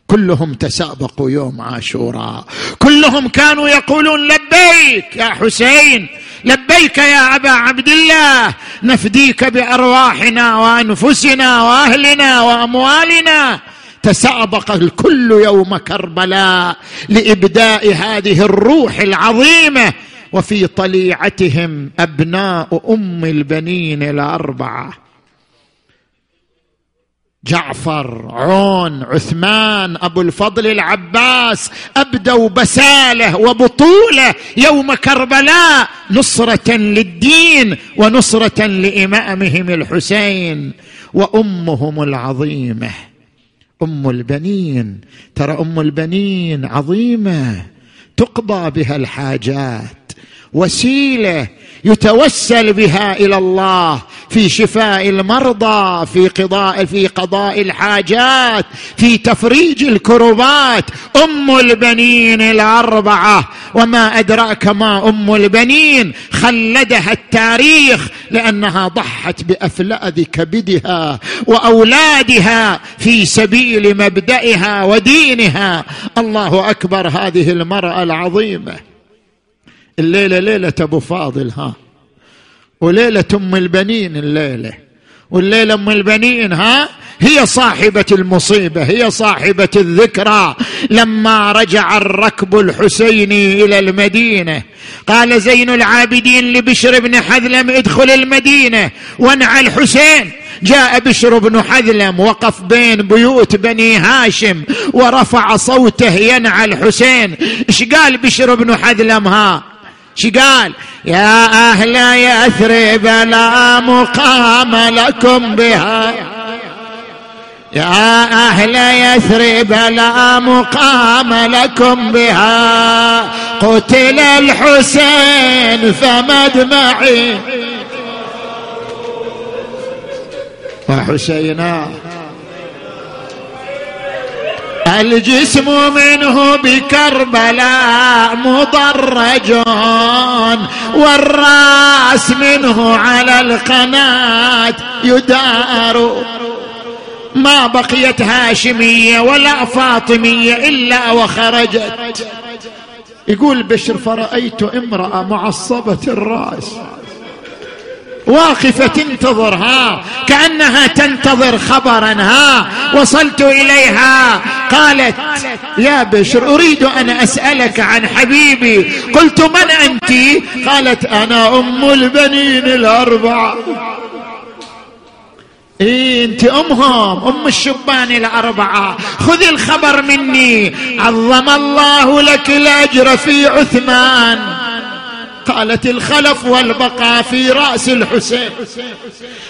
S2: كلهم تسابقوا يوم عاشوراء. كلهم كانوا يقولون لبيك يا حسين لبيك يا أبا عبد الله نفديك بأرواحنا وأنفسنا وأهلنا وأموالنا. تسابق الكل يوم كربلاء لإبداء هذه الروح العظيمة وفي طليعتهم أبناء أم البنين الأربعة. جعفر عون عثمان أبو الفضل العباس أبدوا بسالة وبطولة يوم كربلاء نصرة للدين ونصرة لإمامهم الحسين وأمهم العظيمة. أم البنين ترى أم البنين عظيمة تقضى بها الحاجات. وسيلة يتوسل بها إلى الله في شفاء المرضى في قضاء في قضاء الحاجات في تفريج الكربات. أم البنين الأربعة. وما أدراك ما أم البنين؟ خلدها التاريخ لأنها ضحت بافلاذ كبدها وأولادها في سبيل مبدئها ودينها. الله أكبر هذه المرأة العظيمة. الليلة ليلة أبو فاضل ها. وليلة أم البنين الليلة. والليلة أم البنين ها. هي صاحبة المصيبة هي صاحبة الذكرى. لما رجع الركب الحسيني إلى المدينة قال زين العابدين لبشر بن حذلم ادخل المدينة. وانعى الحسين جاء بشر بن حذلم وقف بين بيوت بني هاشم ورفع صوته ينعى الحسين. إيش قال بشر بن حذلم ها؟ شي قال يا أهل يثرب لا مقام لكم بها. يا أهل يثرب لا مقام لكم بها. قتل الحسين فمدمعي وحسينا الجسم منه بكربلاء مضرج والرأس منه على القناة يدار. ما بقيت هاشمية ولا فاطمية إلا وخرجت. يقول بشر فرأيت امرأة معصبة الرأس. واقفة تنتظر ها كأنها تنتظر خبرا ها وصلت إليها قالت يا بشر أريد أن أسألك عن حبيبي. قلت من أنت؟ قالت أنا أم البنين الأربعة إيه أنت أمهم أم الشبان الأربعة. خذي الخبر مني. عظم الله لك الأجر في عثمان. قالت الخلف والبقاء في رأس الحسين.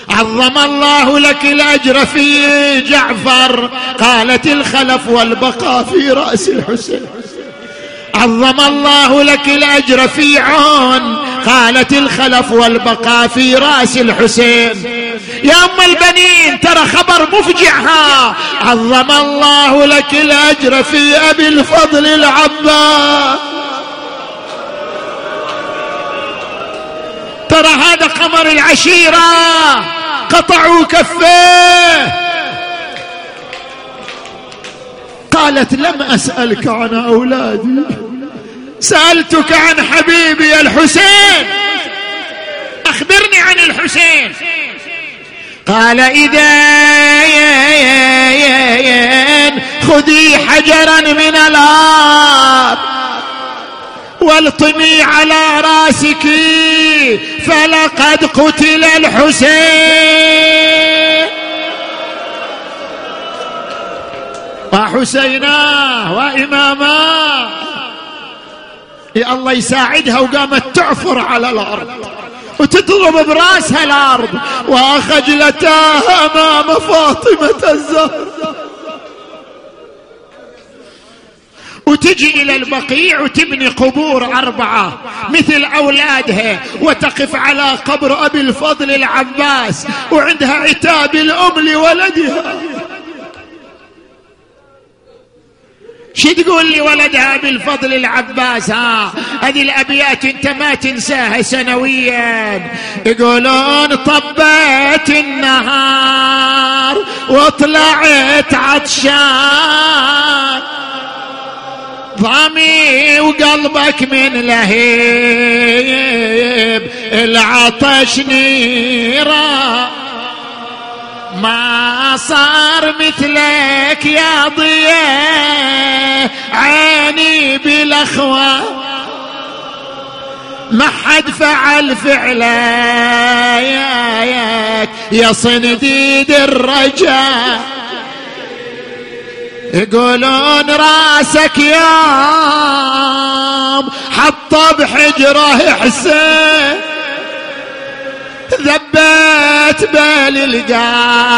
S2: عظم الله لك الأجر في جعفر قالت الخلف والبقاء في رأس الحسين. عظم الله لك الأجر في عون قالت الخلف والبقاء في رأس الحسين. يا أم البنين ترى خبر مفجعها. عظم الله لك الأجر في أبي الفضل العباس. ترى هذا قمر العشيرة. قطعوا كفيه قالت لم أسألك عن أولادي. سألتك عن حبيبي الحسين. أخبرني عن الحسين. قال إذا خذي حجرا من الأرض والطمي على راسك. فلقد قتل الحسين. وحسينا وإماما يا الله يساعدها وقامت تعفر على الأرض وتضرب برأسها الأرض. وأخجلتها أمام فاطمة الزهراء. وتجي إلى البقيع وتبني قبور أربعة مثل أولادها وتقف على قبر أبي الفضل العباس وعندها عتاب الأم لولدها. شو تقول لي ولدها بالفضل العباس؟ ها هذه الأبيات أنت ما تنساها سنويا. يقولون طبيت النهار وطلعت عطشان. ضامي وقلبك من لهيب العطش نيران ما صار مثلك يا ضياء عيني بالأخوة. ما حد فعل فعلك يا صنديد الرجاء. يقولون راسك يوم حطه بحجرة حسين. ذبت بالقاع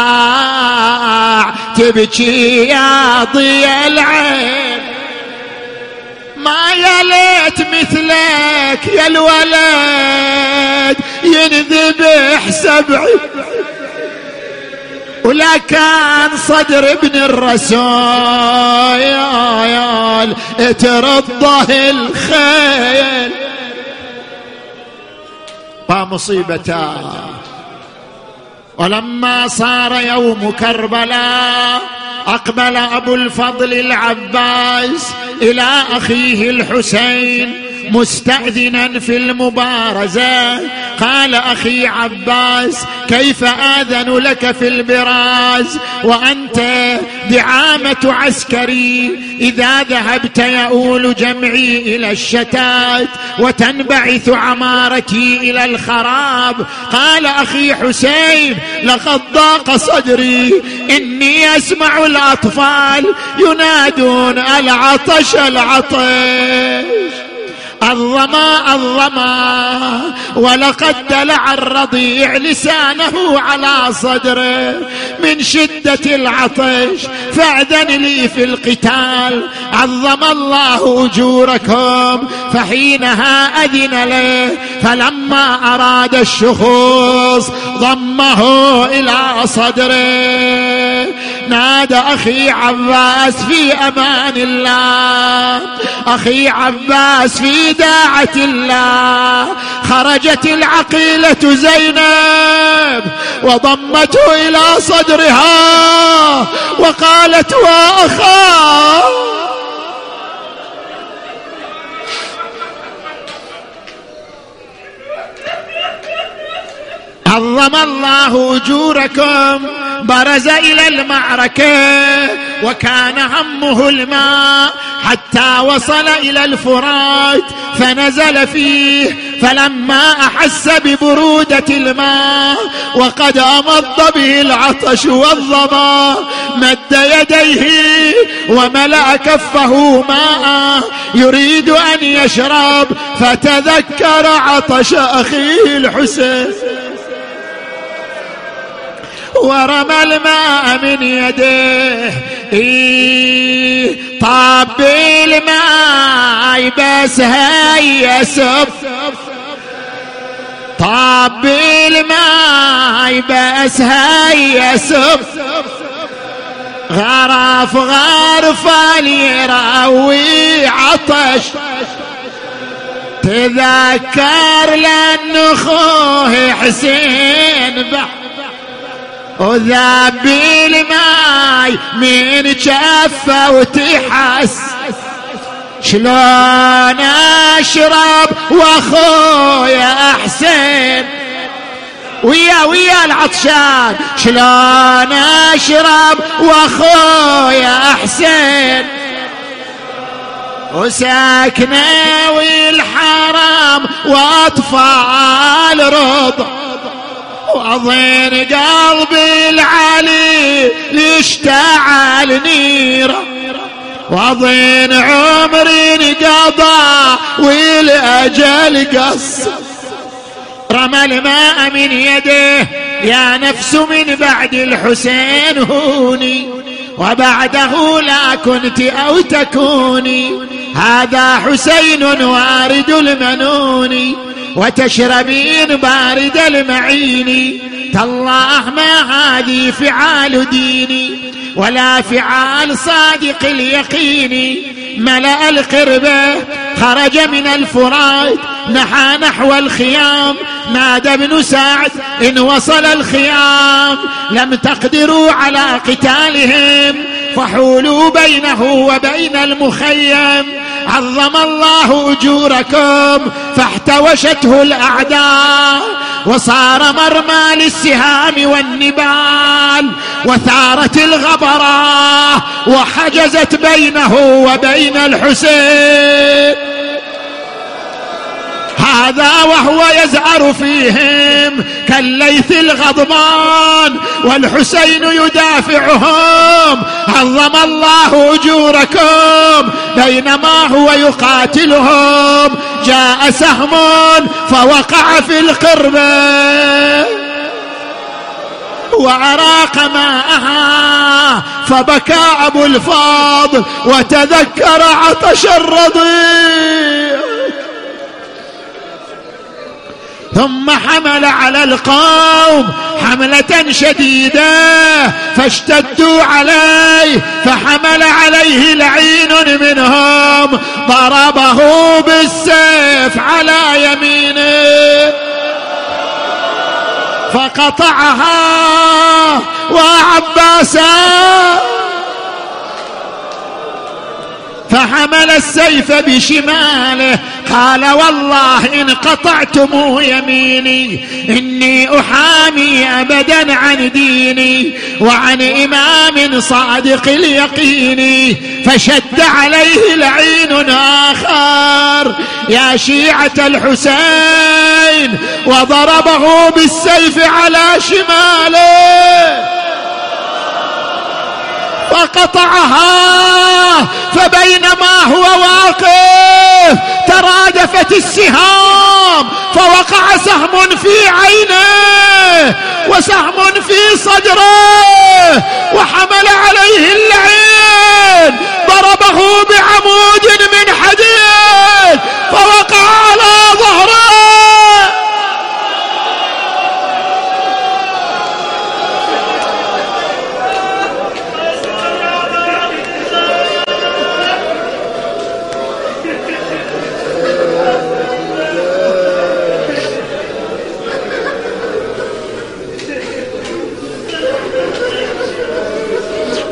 S2: تبكي يا ضي العين. ما يا ليت مثلك يا الولد ينذبح سبعي. ولا كان صدر ابن الرسول ترضه الخيل. ومصيبتا ولما صار يوم كربلاء أقبل أبو الفضل العباس إلى أخيه الحسين مستأذنا في المبارزة. قال أخي عباس كيف آذن لك في البراز؟ وأنت دعامة عسكري إذا ذهبت يؤول جمعي إلى الشتات وتنبعث عمارتي إلى الخراب. قال أخي حسين لقد ضاق صدري إني أسمع الأطفال ينادون العطش العطش. الظما الظما. ولقد دلع الرضيع لسانه على صدره من شدة العطش. فأذن لي في القتال. عظم الله أجوركم. فحينها أذن له. فلما أراد الشخوص ضمه إلى صدره. نادى أخي عباس في أمان الله. أخي عباس في داعة الله. خرجت العقيلة زينب وضمته إلى صدرها وقالت وأخاه عظم الله أجوركم. برز إلى المعركة وكان همه الماء حتى وصل إلى الفرات فنزل فيه فلما أحس ببرودة الماء وقد أمض به العطش والظما مد يديه وملأ كفه ماء يريد أن يشرب فتذكر عطش أخيه الحسين ورمى الماء من يده. إيه طاب الماء بس هيا سف طاب الماء بس هيا سف غرف غرف يراوي عطش. تذكر لأن أخوه حسين بحر وذاب الماي من جفة وتحس. شلون أشرب وأخويا أحسن؟ ويا ويا العطشان. شلون أشرب وأخويا أحسن؟ وساكنة والحرام وأطفال رضع وأظن قلبي العلي يشتعل نيره. وأظن عمري انقضى والأجل قص. رمى الماء من يده يا نفس من بعد الحسين هوني. وبعده لا كنت أو تكوني. هذا حسين وارد المنون. وتشربين بارد المعين. تالله ما هذه فعال ديني ولا فعال صادق اليقين. ملأ القربة خرج من الفرات. نحى نحو الخيام. نادى ابن سعد إن وصل الخيام. لم تقدروا على قتالهم. فحولوا بينه وبين المخيم. عظم الله أجوركم فاحتوشته الأعداء وصار مرمى للسهام والنبال وثارت الغبراء وحجزت بينه وبين الحسين. هذا وهو يزعر فيهم كالليث الغضبان والحسين يدافعهم. عظم الله أجوركم بينما هو يقاتلهم. جاء سهم فوقع في القربه وعراق ماءها فبكى أبو الفاضل وتذكر عطش الرضيع. ثم حمل على القوم حملة شديدة فاشتدوا عليه فحمل عليه لعين منهم ضربه بالسيف على يمينه. فقطعها وعباسا فحمل السيف بشماله. قال والله إن قطعتم يميني إني أحامي أبدا عن ديني وعن إمام صادق اليقين. فشد عليه لعين آخر. يا شيعة الحسين وضربه بالسيف على شماله. فقطعها فبينما هو واقف ترادفت السهام فوقع سهم في عينه وسهم في صدره وحمل عليه اللعين ضربه بعمود من حديد فوقع على ظهره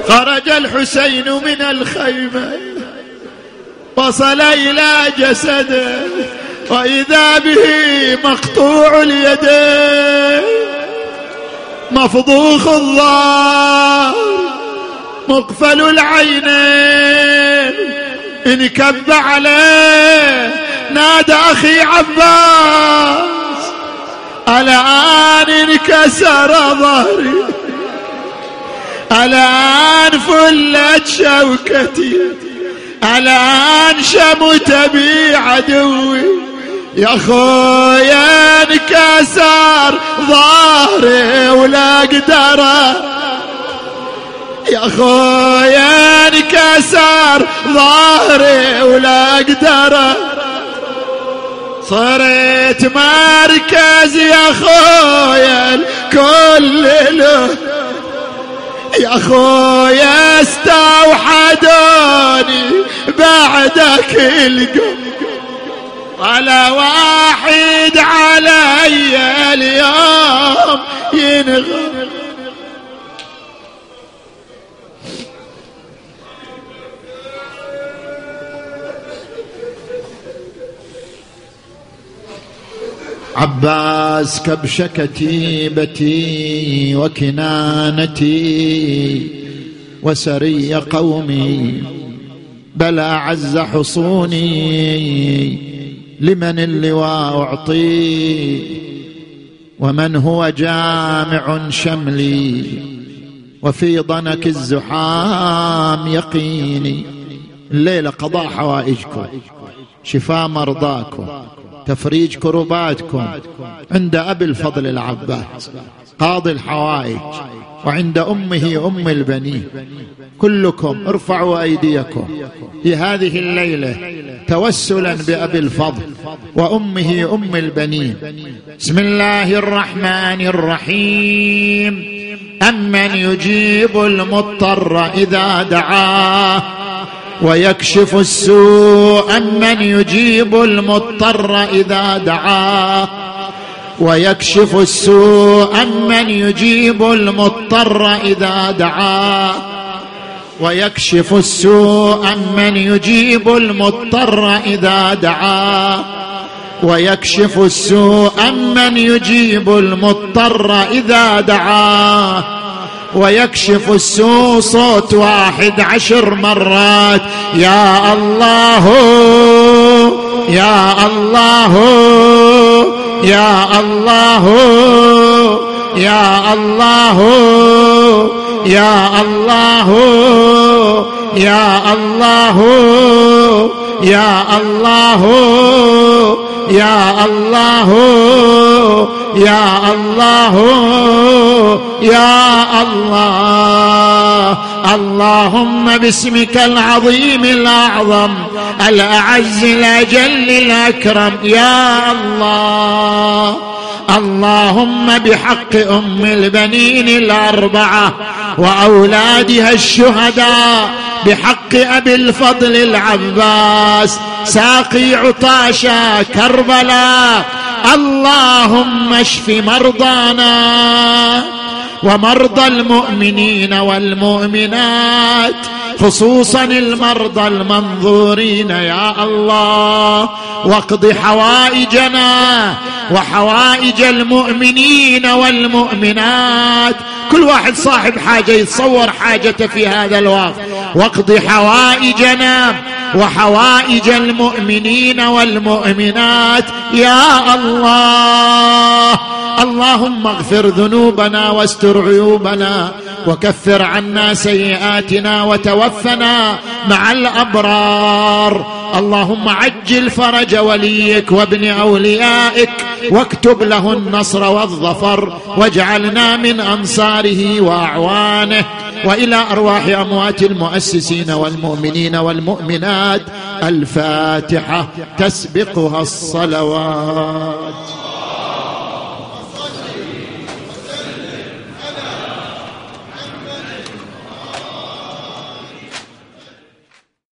S2: خرج الحسين من الخيمة. وصل إلى جسده وإذا به مقطوع اليدين مفضوخ الظهر مقفل العينين انكب عليه نادى أخي عباس. الآن انكسر ظهري. الآن فلت شوكتي الآن شمت بي عدوي يا خويا انكسر ظهري ولا أقدر. يا خويا انكسر ظهري ولا أقدر. صرت مركز يا خويا الكل له. يا خويا استوحدوني بعدك القم ولا واحد علي اليوم ينغم. عباس كبش كتيبتي وكنانتي وسري قومي بل اعز حصوني لمن اللواء أعطي ومن هو جامع شملي وفي ضنك الزحام يقيني الليلة قضاء حوائجكم شفاء مرضاكم. تفريج كرباتكم عند أبي الفضل العباس قاضي الحوائج وعند أمه أم البنين. كلكم ارفعوا أيديكم في هذه الليلة توسلا بأبي الفضل وأمه أم البنين. بسم الله الرحمن الرحيم. أمن يجيب المضطر إذا دعاه. ويكشف السوء أمن يجيب المضطر إذا دعاه ويكشف السوء أمن يجيب المضطر إذا دعاه ويكشف السوء أمن يجيب المضطر إذا دعاه ويكشف السوء أمن يجيب المضطر إذا دعاه ويكشف السوء صوت واحد عشر مرات. يا الله يا الله يا الله يا الله يا الله يا الله يا الله. يا الله يا الله يا الله. اللهم باسمك العظيم الأعظم الأعز الأجل الأكرم. يا الله. اللهم بحق أم البنين الأربعة وأولادها الشهداء بحق أبي الفضل العباس ساقي عطاشا كربلاء اللهم اشف مرضانا. ومرضى المؤمنين والمؤمنات خصوصا المرضى المنظورين يا الله. واقض حوائجنا وحوائج المؤمنين والمؤمنات. كل واحد صاحب حاجة يتصور حاجته في هذا الوقت. واقض حوائجنا وحوائج المؤمنين والمؤمنات. يا الله اللهم اغفر ذنوبنا واستر عيوبنا وكفر عنا سيئاتنا وتوفنا مع الأبرار. اللهم عجل فرج وليك وابن أوليائك واكتب له النصر والظفر واجعلنا من أنصاره وأعوانه. وإلى أرواح أموات المؤسسين والمؤمنين والمؤمنات الفاتحة تسبقها الصلوات.